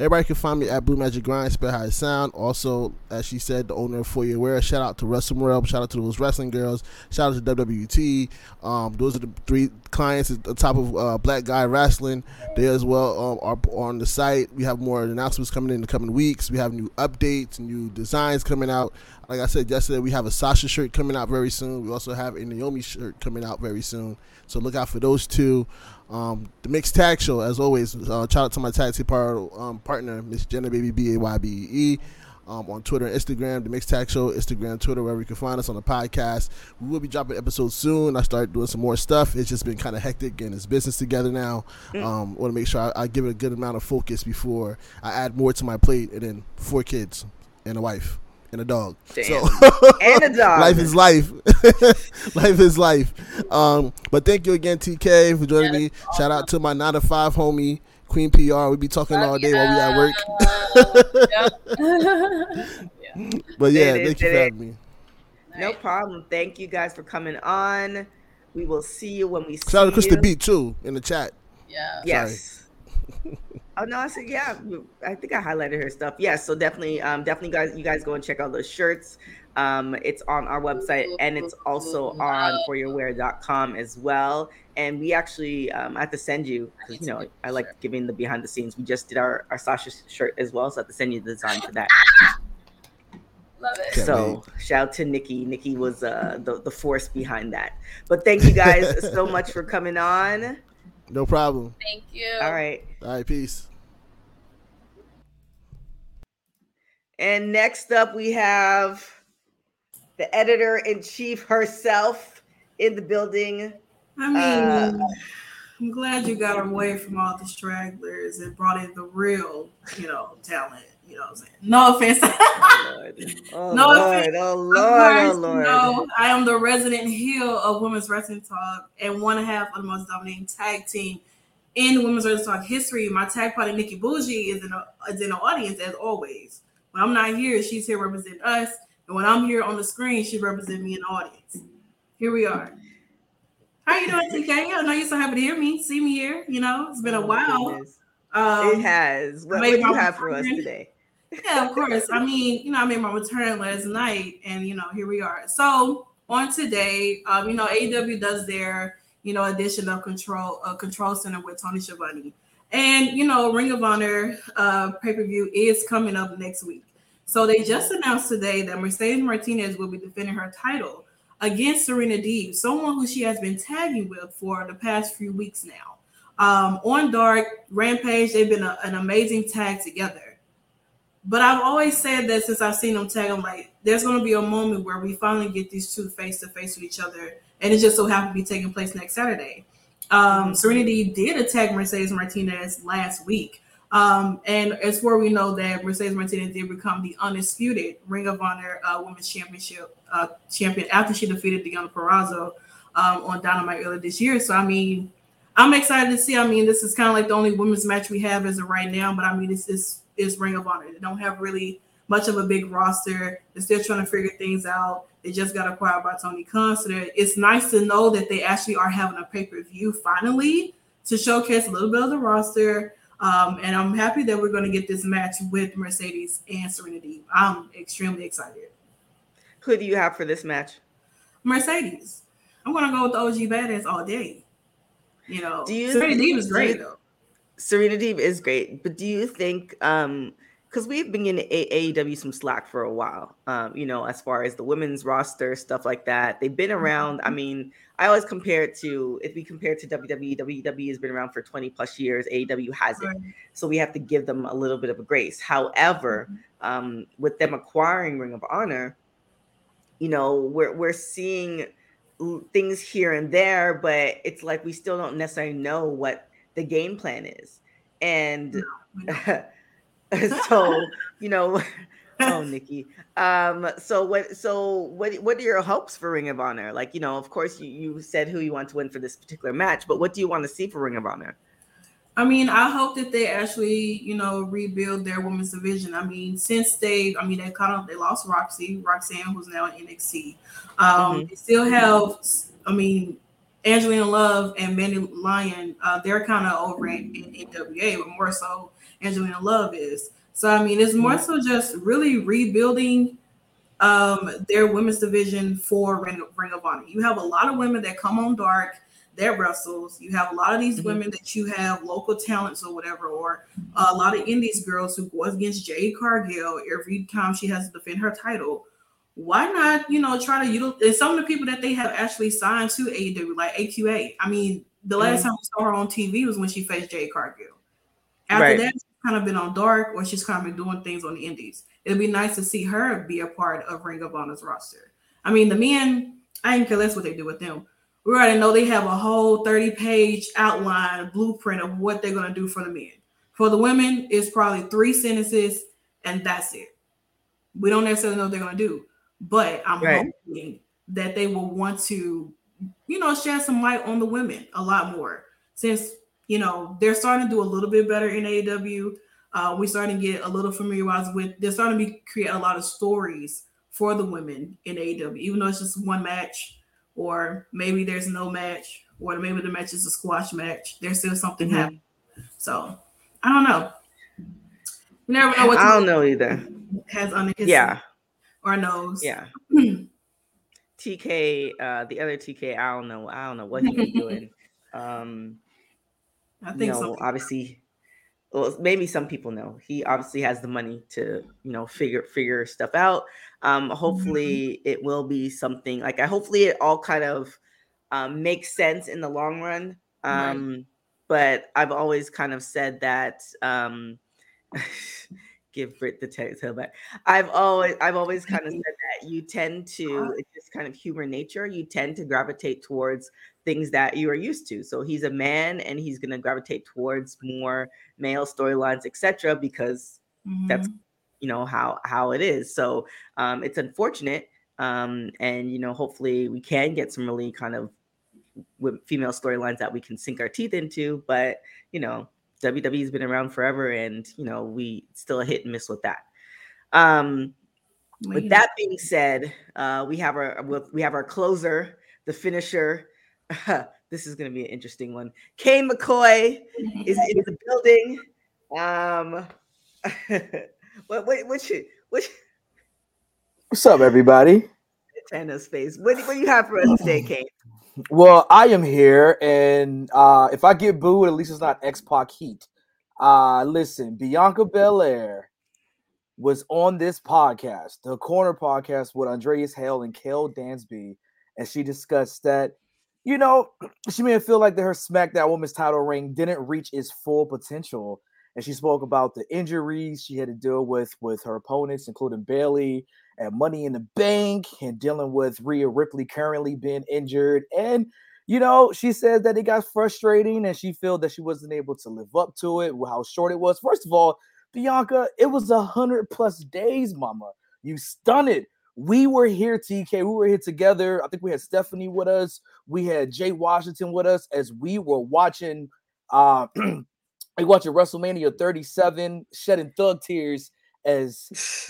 Everybody can find me at Blue Magic Grind, spell how it sound. Also, as she said, the owner of For Your Wear. Shout out to Russell World. Shout out to those wrestling girls. Shout out to WWT. Um, those are the three clients at the top of uh, Black Guy Wrestling. They as well um, are on the site. We have more announcements coming in the coming weeks. We have new updates, new designs coming out. Like I said yesterday, we have a Sasha shirt coming out very soon. We also have a Naomi shirt coming out very soon. So look out for those two. Um, the mixed tag show, as always. Uh, shout out to my tag team par- um, partner, Miss Jenna Baby B A Y B E. Um, on Twitter and Instagram, the Mixed Tag Show, Instagram, Twitter, wherever you can find us on the podcast. We will be dropping episodes soon. I start doing some more stuff. It's just been kind of hectic getting this business together now. Um, want to make sure I, I give it a good amount of focus before I add more to my plate. And then four kids and a wife and a dog. Damn. So (laughs) And a dog. life is life. (laughs) life is life. Um, but thank you again, TK, for joining Yeah, me. that's Shout out to my nine to five homie, Queen PR. We be talking all day while we at work. yeah. (laughs) But yeah, it, thank you for having me. No problem. Thank you guys for coming on. We will see you when we see Shout out to you. Krista B too in the chat. Yeah. Yes. Oh no, I said yeah. I think I highlighted her stuff. Yeah, so definitely, um, definitely, guys, you guys go and check out those shirts. Um, it's on our website and it's also on foryourwear.com as well. And we actually, um, I have to send you because you know I like giving the behind the scenes. We just did our our Sasha shirt as well, so I have to send you the design for that. Love it. So shout out to Nikki. Nikki was uh, the the force behind that. But thank you guys (laughs) so much for coming on. No problem. Thank you. All right. All right, peace. And next up, we have the editor in chief herself in the building. I mean, Uh, I'm glad you got away from all the stragglers and brought in the real, you know, talent. You know what I'm saying? No offense. Oh (laughs) Lord, oh No Lord, offense. oh Lord, oh Lord. No, I am the resident heel of women's wrestling talk and one half of the most dominating tag team in women's wrestling talk history. My tag partner Nikki Bougie is in, the is in the audience as always. When I'm not here, she's here representing us, and when I'm here on the screen, she represents me in the audience. Here we are. How you doing, TK? I know you're so happy to hear me, see me here. You know, it's been Oh a while. goodness. Um, it has. What, what do you have for us today? yeah, of course. I mean, you know, I made my return last night, and you know, here we are. So on today, um, you know, AEW does their you know edition of Control uh, Control Center with Tony Schiavone, and you know, Ring of Honor uh, pay per view is coming up next week. So they just announced today that Mercedes Martinez will be defending her title against Serena Deeb, someone who she has been tagging with for the past few weeks now. Um, on Dark Rampage, they've been a- an amazing tag together. But I've always said that since I've seen them tag, I'm like, there's going to be a moment where we finally get these two face to face with each other, and it just so happened to be taking place next Saturday. Um, Serenity did attack Mercedes Martinez last week, um, and it's where we know that Mercedes Martinez did become the undisputed Ring of Honor uh, Women's Championship uh, champion after she defeated Deonna Purrazzo um, on Dynamite earlier this year. So I mean, I'm excited to see. I mean, this is kind of like the only women's match we have as of right now, but I mean, this is is Ring of Honor. They don't have really much of a big roster. They're still trying to figure things out. They just got acquired by Tony Khan, so it's nice to know that they actually are having a pay per view finally to showcase a little bit of the roster. Um, and I'm happy that we're going to get this match with Mercedes and Serenity. I'm extremely excited. Who do you have for this match? Mercedes. I'm going to go with the OG Badass all day. You know, Do you Serenity think- is great though. Serena Deeb is great, but do you think um because we've been getting AEW some slack for a while, um, you know, as far as the women's roster, stuff like that. They've been around. I mean, I always compare it to if we compare it to WWE, WWE has been around for 20 plus years, AEW hasn't. So we have to give them a little bit of a grace. However, um, with them acquiring Ring of Honor, you know, we're we're seeing things here and there, but it's like we still don't necessarily know what the game plan is. And. (laughs) (laughs) so, you know, (laughs) oh Nikki. Um, so what so what what are your hopes for Ring of Honor? Like, you know, of course you, you said who you want to win for this particular match, but what do you want to see for Ring of Honor? I mean, I hope that they actually, you know, rebuild their women's division. I mean, since they, I mean, they kind of they lost Roxy, Roxanne, who's now in NXT. Um, They still have, I mean, Angelina Love and Mandy Leon. Uh, they're kind of over in, in NWA, but more so Angelina Love is. So I mean, it's more so just really rebuilding um, their women's division for Ring, Ring of Honor. You have a lot of women that come on dark that wrestles. You have a lot of these Mhm. women that you have local talents or whatever, or a lot of indies girls who go against Jade Cargill every time she has to defend her title. Why not, you know, try to utilize some of the people that they have actually signed to AEW, like AQA. I mean, the last Mhm. time we saw her on TV was when she faced Jade Cargill. After Right. that, kind of been on dark or she's kind of been doing things on the indies. It'd be nice to see her be a part of Ring of Honor's roster. I mean, the men, I didn't care less what they do with them. We already know they have a whole 30 page outline blueprint of what they're going to do for the men. For the women, it's probably three sentences and that's it. We don't necessarily know what they're going to do, but I'm Right. hoping that they will want to, you know, shed some light on the women a lot more since, you know, they're starting to do a little bit better in AEW. Uh, we're starting to get a little familiarized with, they're starting to be, create a lot of stories for the women in AEW, even though it's just one match or maybe there's no match, or maybe the match is a squash match. There's still something Mhm. happening. So I don't know. You never know what I don't know either. has under his Yeah, or knows. yeah. (clears throat) TK, uh, the other TK, I don't know. I don't know what he's doing. (laughs) Um, I you think know, so. obviously, well, maybe some people know he obviously has the money to, you know, figure figure stuff out. Um, hopefully, it will be something like I. Hopefully, it all kind of um, makes sense in the long run. Right. Um, but I've always kind of said that. Um, (laughs) give Brit the tail tail back. I've always I've always kind of said (laughs) that you tend to it's just kind of human nature. You tend to gravitate towards things that you are used to. So he's a man and he's gonna gravitate towards more male storylines, etc. Because that's Mhm. you know how how it is. So um it's unfortunate. Um and you know hopefully we can get some really kind of female storylines that we can sink our teeth into, but you know WWE's been around forever, and you know we still hit and miss with that. Um, with that being said, uh, we have our we have our closer, the finisher. (laughs) this is going to be an interesting one. Cain McCoy is in the building. Um, (laughs) what what what should what should- What's up, everybody? Tana's face? What, what do you have for us today, (laughs) Kane? Well, I am here, and uh, if I get booed, at least it's not X Pac heat. Uh, listen, Bianca Belair was on this podcast, the Corner Podcast, with Andreas Hale and Kel Dansby, and she discussed that, you know, (clears throat) she made it feel like that her SmackDown Women's Title reign didn't reach its full potential, and she spoke about the injuries she had to deal with with her opponents, including Bayley and Money in the Bank, and dealing with Rhea Ripley currently being injured, and you know, she said that it got frustrating and she felt that she wasn't able to live up to it, how short it was. First of all, Bianca, it was a hundred plus days, mama. You stunned. We were here, TK. We were here together. I think we had Stephanie with us. We had Jay Washington with us as we were watching uh (clears throat) we watching WrestleMania 37, shedding thug tears as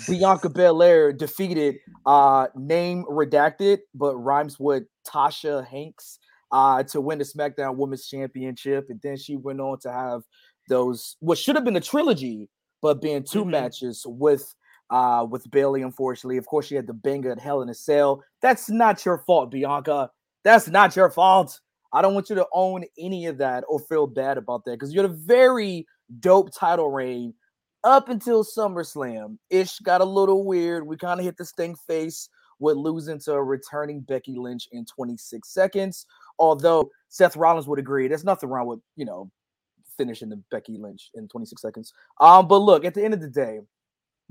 Bianca (laughs) Belair defeated uh name redacted, but rhymes with Tasha Hanks uh to win the SmackDown Women's Championship. And then she went on to have those what should have been a trilogy, but being 2 Mhm. matches with uh with Bayley, unfortunately. Of course, she had the banger at Hell in a Cell. That's not your fault, Bianca. That's not your fault. I don't want you to own any of that or feel bad about that because you had a very dope title reign up until SummerSlam. Ish got a little weird. We kind of hit the stink face with losing to a returning Becky Lynch in 26 seconds. Although Seth Rollins would agree, there's nothing wrong with you know finishing the Becky Lynch in 26 seconds. Um, but look, at the end of the day,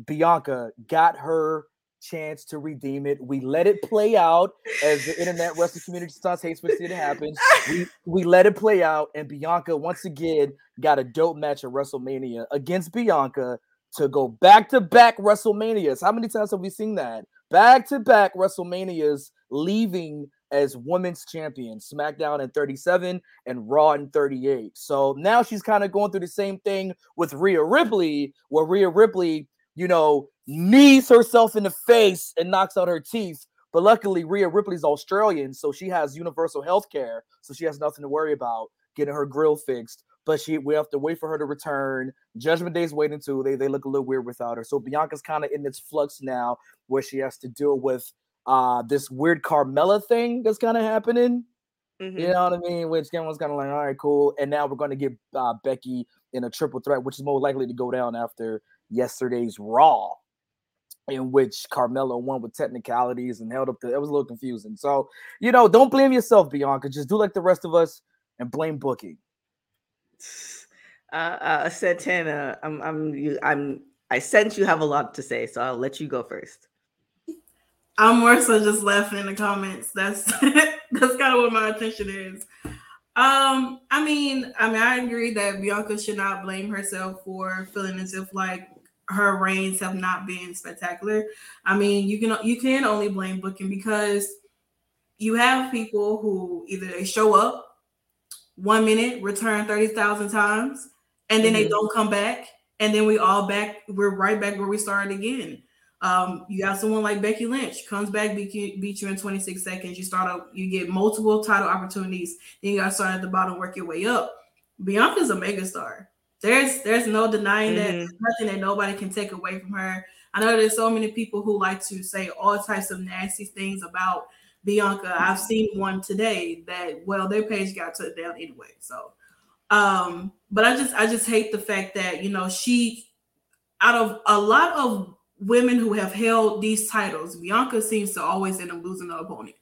Bianca got her chance to redeem it. We let it play out as the internet wrestling community starts hates when it happens. We we let it play out, and Bianca once again got a dope match at WrestleMania against Bianca to go back to back WrestleManias. How many times have we seen that? Back to back WrestleManias leaving as women's champion, SmackDown in 37 and Raw in 38. So now she's kind of going through the same thing with Rhea Ripley, where Rhea Ripley, you know, knees herself in the face and knocks out her teeth. But luckily, Rhea Ripley's Australian, so she has universal health care, so she has nothing to worry about getting her grill fixed. But she, we have to wait for her to return. Judgment Day's waiting too. They they look a little weird without her. So Bianca's kind of in this flux now, where she has to deal with uh this weird Carmella thing that's kind of happening. Mhm. You know what I mean? Which everyone's kind of like, all right, cool. And now we're going to get uh, Becky in a triple threat, which is more likely to go down after yesterday's Raw, in which Carmella won with technicalities and held up the. It was a little confusing. So, you know, don't blame yourself, Bianca. Just do like the rest of us and blame booking. Uh, uh, Santana, I'm, I'm, you, I'm, I sense you have a lot to say, so I'll let you go first. I'm more so just laughing in the comments. That's (laughs) that's kind of what my attention is. Um, I mean, I mean, I agree that Bianca should not blame herself for feeling as if like her reigns have not been spectacular. I mean, you can you can only blame booking because you have people who either they show up one minute, return thirty thousand times, and then they Mhm. don't come back, and then we all back. We're right back where we started again. Um, you got someone like Becky Lynch comes back, beat you, beat you in 26 seconds. You start up, you get multiple title opportunities. Then you got to start at the bottom, work your way up. Bianca's a megastar. There's there's no denying that. Mhm. There's nothing that nobody can take away from her. I know there's so many people who like to say all types of nasty things about Bianca. I've seen one today that well, their page got took down anyway. So um, but I just I just hate the fact that you know she out of a lot of women who have held these titles, Bianca seems to always end up losing the opponent.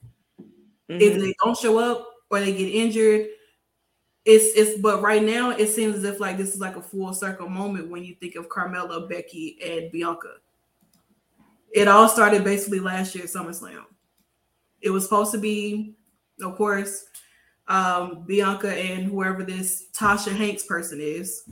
If Mhm. they don't show up or they get injured, it's it's but right now it seems as if like this is like a full circle moment when you think of Carmella, Becky, and Bianca. It all started basically last year at SummerSlam. It was supposed to be, of course, um, Bianca and whoever this Tasha Hanks person is.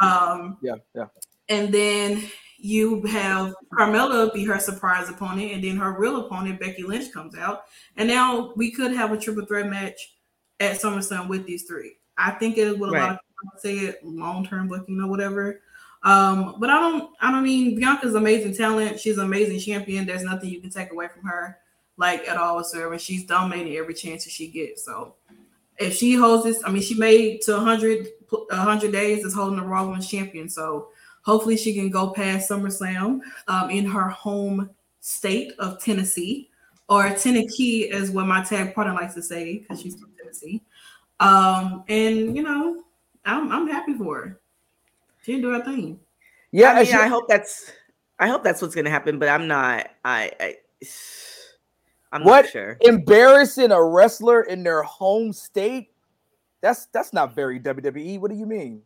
Um, Yeah, yeah. and then you have Carmella be her surprise opponent, and then her real opponent, Becky Lynch, comes out. And now we could have a triple threat match at SummerSlam with these three. I think it is what a lot of people say it long term booking or whatever. Um, but I don't I don't mean Bianca's amazing talent. She's an amazing champion. There's nothing you can take away from her, like at all whatsoever. She's dominating every chance that she gets. So if she holds this, I mean, she made to 100, 100 days as holding the Raw Women's Champion. So hopefully she can go past SummerSlam um, in her home state of Tennessee, or Tennessee, is what my tag partner likes to say, because she's from Tennessee. Um, and you know, I'm I'm happy for her. She did do her thing. Yeah, I mean, she- I hope that's I hope that's what's gonna happen, but I'm not. I, I (sighs) I'm What? not sure. embarrassing a wrestler in their home state. That's that's not very WWE. What do you mean?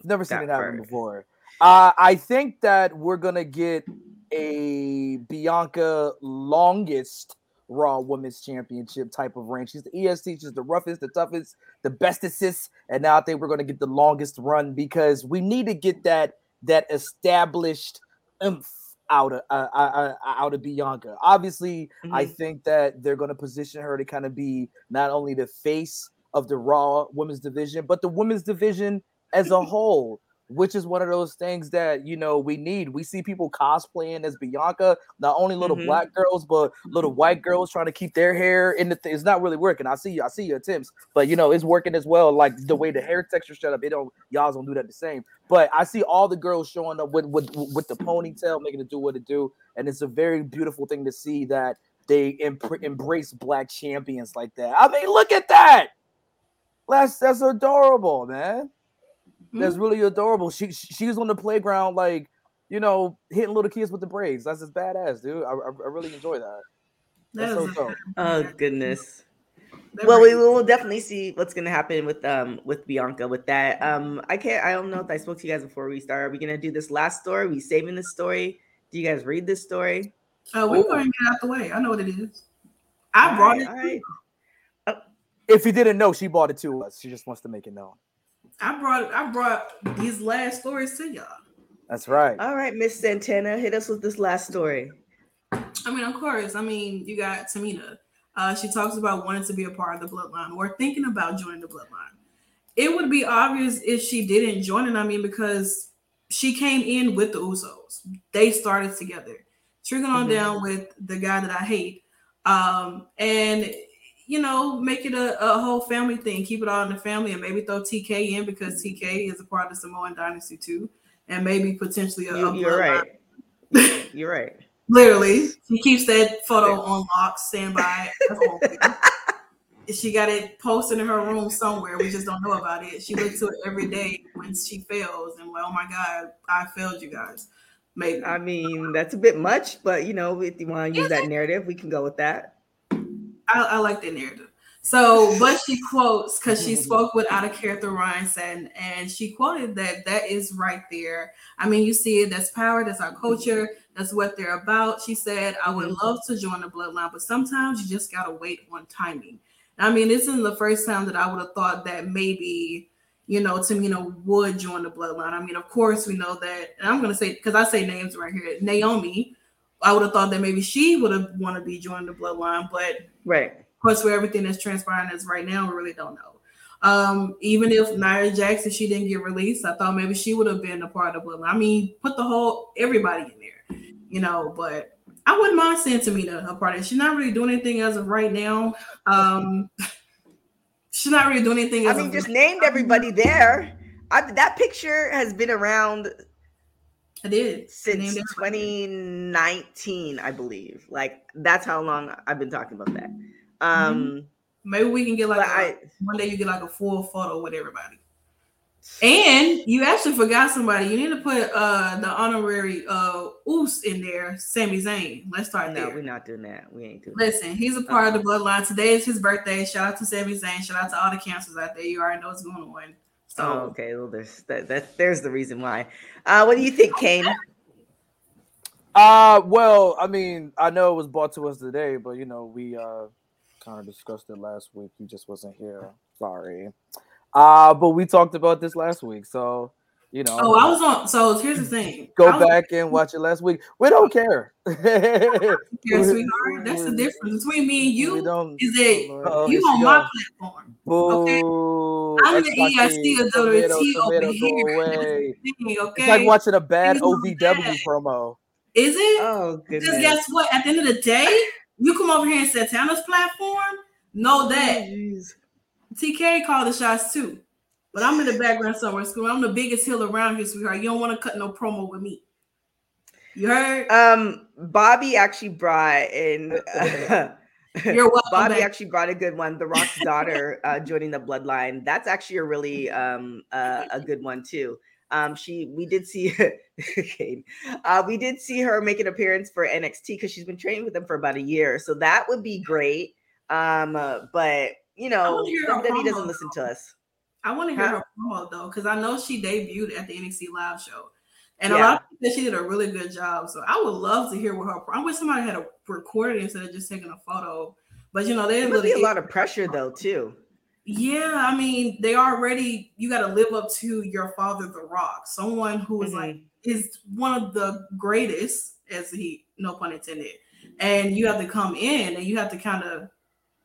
I've never seen That it happen part. before. Uh, I think that we're gonna get a Bianca longest Raw Women's Championship type of reign. She's the EST, she's the roughest, the toughest, the bestest, and now I think we're gonna get the longest run because we need to get that that established oomph out of uh, uh, uh, out of Bianca. Obviously, I Mhm. think that they're going to position her to kind of be not only the face of the Raw women's division, but the women's division as a (clears throat) whole, which is one of those things that you know we need. We see people cosplaying as Bianca, not only little Mhm. black girls, but little white girls trying to keep their hair in the. Th- it's not really working. I see you. I see your attempts, but you know it's working as well. Like the way the hair texture set up, it don't. Y'all don't do that the same. But I see all the girls showing up with with with the ponytail, making it do what it do, and it's a very beautiful thing to see that they empre- embrace black champions like that. I mean, look at that. That's that's adorable, man. That's Mhm. really adorable. She she was on the playground, like you know, hitting little kids with the braids. That's just badass, dude. I, I, I really enjoy that. That's That so is dope. Oh goodness. Well, we brings- will definitely see what's gonna happen with um with Bianca with that. Um, I can't. I don't know if I spoke to you guys before we start. Are we gonna do this last story? we saving this story? Do you guys read this story? Uh, we're going and get out the way. I know what it is. I All brought right, it. all right. If you didn't know, she bought it to us. She just wants to make it known. I brought I brought these last stories to y'all. That's right. All right, Miss Santana, hit us with this last story. I mean, of course. I mean, you got Tamina. Uh, she talks about wanting to be a part of the bloodline or thinking about joining the bloodline. It would be obvious if she didn't join it. I mean, because she came in with the Usos. They started together. Trickling on Mhm. down with the guy that I hate. Um, and you know, make it a, a whole family thing. Keep it all in the family and maybe throw TK in because TK is a part of the Samoan dynasty too. And maybe potentially a, You, you're right. (laughs) You're right. Literally, she keeps that photo on lock, standby. That's the whole thing. (laughs) she got it posted in her room somewhere. We just don't know about it. She looks to it every day when she fails, and like, oh my god, I failed you guys. Maybe I mean, that's a bit much, but you know, if you want to use that narrative, we can go with that. I, I like that narrative. So, but she quotes because she spoke with out of character Ryan and she quoted that that is right there. I mean, you see it. That's power. That's our culture. That's what they're about. She said, "I would mm-hmm. love to join the bloodline, but sometimes you just gotta wait on timing." I mean, this isn't the first time that I would have thought that maybe you know Tamina would join the bloodline. I mean, of course, we know that, and I'm gonna say because I say names right here. Naomi, I would have thought that maybe she would have want to be joining the bloodline, but Right. of course, for everything that's transpiring as right now, we really don't know. Um, even if Nia Jackson she didn't get released, I thought maybe she would have been a part of the bloodline. I mean, put the whole everybody in there, you know. But I wouldn't mind seeing Tamina a part of it. She's not really doing anything as of right now. Um, she's not really doing anything. I mean, just right named everybody there. I, that picture has been around I did since 2019, I believe. Like that's how long I've been talking about that. Um, mm-hmm. maybe we can get like a, I, one day you get like a full photo with everybody. And you actually forgot somebody. You need to put uh the honorary uh Uce in there, Sami Zayn. Let's start no, there. we're not doing that. We ain't doing Listen, that. he's a part uh-huh. of the bloodline. Today is his birthday. Shout out to Sami Zayn. Shout out to all the cancers out there. You already know what's going on. So oh, okay. Well, there's that, that there's the reason why. Uh what do you think, Cain? Uh well, I mean, I know it was brought to us today, but you know, we uh kind of discussed it last week. You just wasn't here. Sorry. Uh, but we talked about this last week, so you know. Oh, I was on. So here's the thing. Go was, back and watch it last week. We don't care. (laughs) (laughs) yeah, sweetheart. That's the difference between me and you. We don't, is that oh, you on my platform? Boo. Okay. I'm the EIC of WT over here. Thing, okay? It's like watching a bad OVW bad. promo. Is it? Oh, goodness. Because guess what? At the end of the day, you come over here and Santana's platform. Know that. Oh, TK called the shots too. But I'm in the background somewhere. School. I'm the biggest heel around here, sweetheart. You don't want to cut no promo with me. You heard? Um, Bobby actually brought in. Uh, (laughs) You're welcome. Bobby back. actually brought a good one. The Rock's (laughs) daughter uh, joining the Bloodline. That's actually a really um uh, a good one too. Um, she we did see (laughs) uh, we did see her make an appearance for NXT because she's been training with them for about a year. So that would be great. Um, uh, but you know, WWE doesn't listen to us. I want to hear her promo though, because I know she debuted at the NXT live show. And yeah. a lot of people said she did a really good job. So I would love to hear what her I wish somebody had a recorded instead of just taking a photo. But you know, there's really a lot of pressure though, too. Yeah, I mean, they already you got to live up to your father, The Rock, someone who is mm-hmm. like is one of the greatest, as he no pun intended. And you have to come in and you have to kind of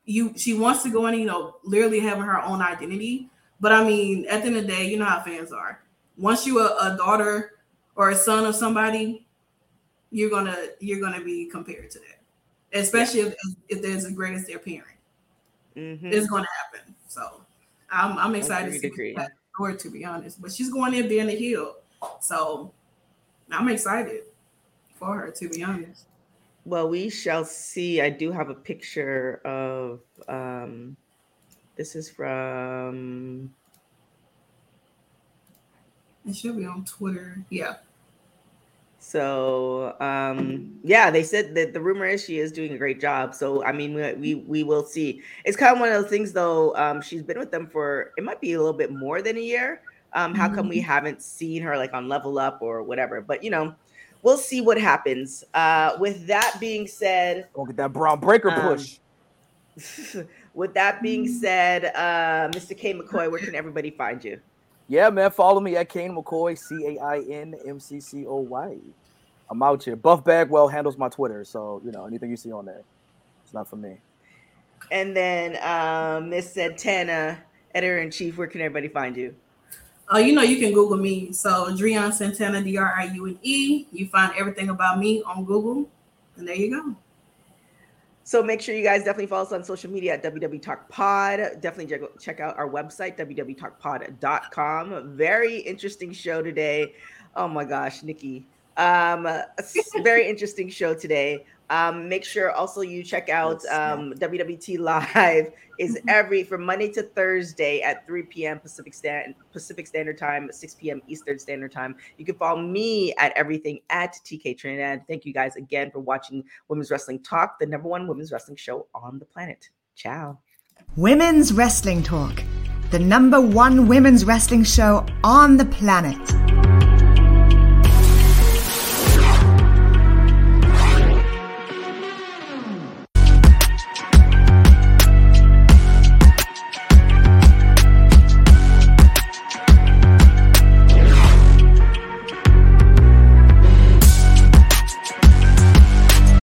you she wants to go in, you know, literally having her own identity. But I mean, at the end of the day, you know how fans are. Once you a, a daughter or a son of somebody, you're gonna you're gonna be compared to that, especially if if there's a greatest their parent. Mm-hmm. It's gonna happen. So I'm I'm excited to see that story, to be honest. But she's going in being a heel, so I'm excited for her to be honest. Well, we shall see. I do have a picture of um this is from it should be on Twitter. Yeah. So um yeah, they said that the rumor is she is doing a great job. So I mean we we, we will see. It's kind of one of those things though. Um she's been with them for it might be a little bit more than a year. Um, how come we mm-hmm. haven't seen her like on level up or whatever? But you know, we'll see what happens. Uh, with that being said, go get that Bron Breakker um, push. (laughs) with that being said, uh, Mr. K McCoy, where (laughs) can everybody find you? Yeah, man, follow me at Cain McCoy, C A I N M C C O Y. I'm out here. Buff Bagwell handles my Twitter, so you know anything you see on there, it's not for me. And then uh, Miss Santana, editor in chief, where can everybody find you? Uh, you know, you can Google me. So Driune Santana, D R I U N E. You find everything about me on Google, and there you go. So make sure you guys definitely follow us on social media at WW Talk Pod. Definitely check out our website, www.talkpod.com. Very interesting show today. Oh my gosh, Nikki. Um, very (laughs) interesting show today. Um, make sure also you check out um, WWT Live (laughs) is (laughs) every from Monday to Thursday at 3 p.m. Pacific Stand Pacific Standard Time, 6 p.m. Eastern Standard Time. You can follow me at everything at TK Trinidad. Thank you guys again for watching Women's Wrestling Talk, the number one women's wrestling show on the planet. Ciao. Women's Wrestling Talk, the number one women's wrestling show on the planet.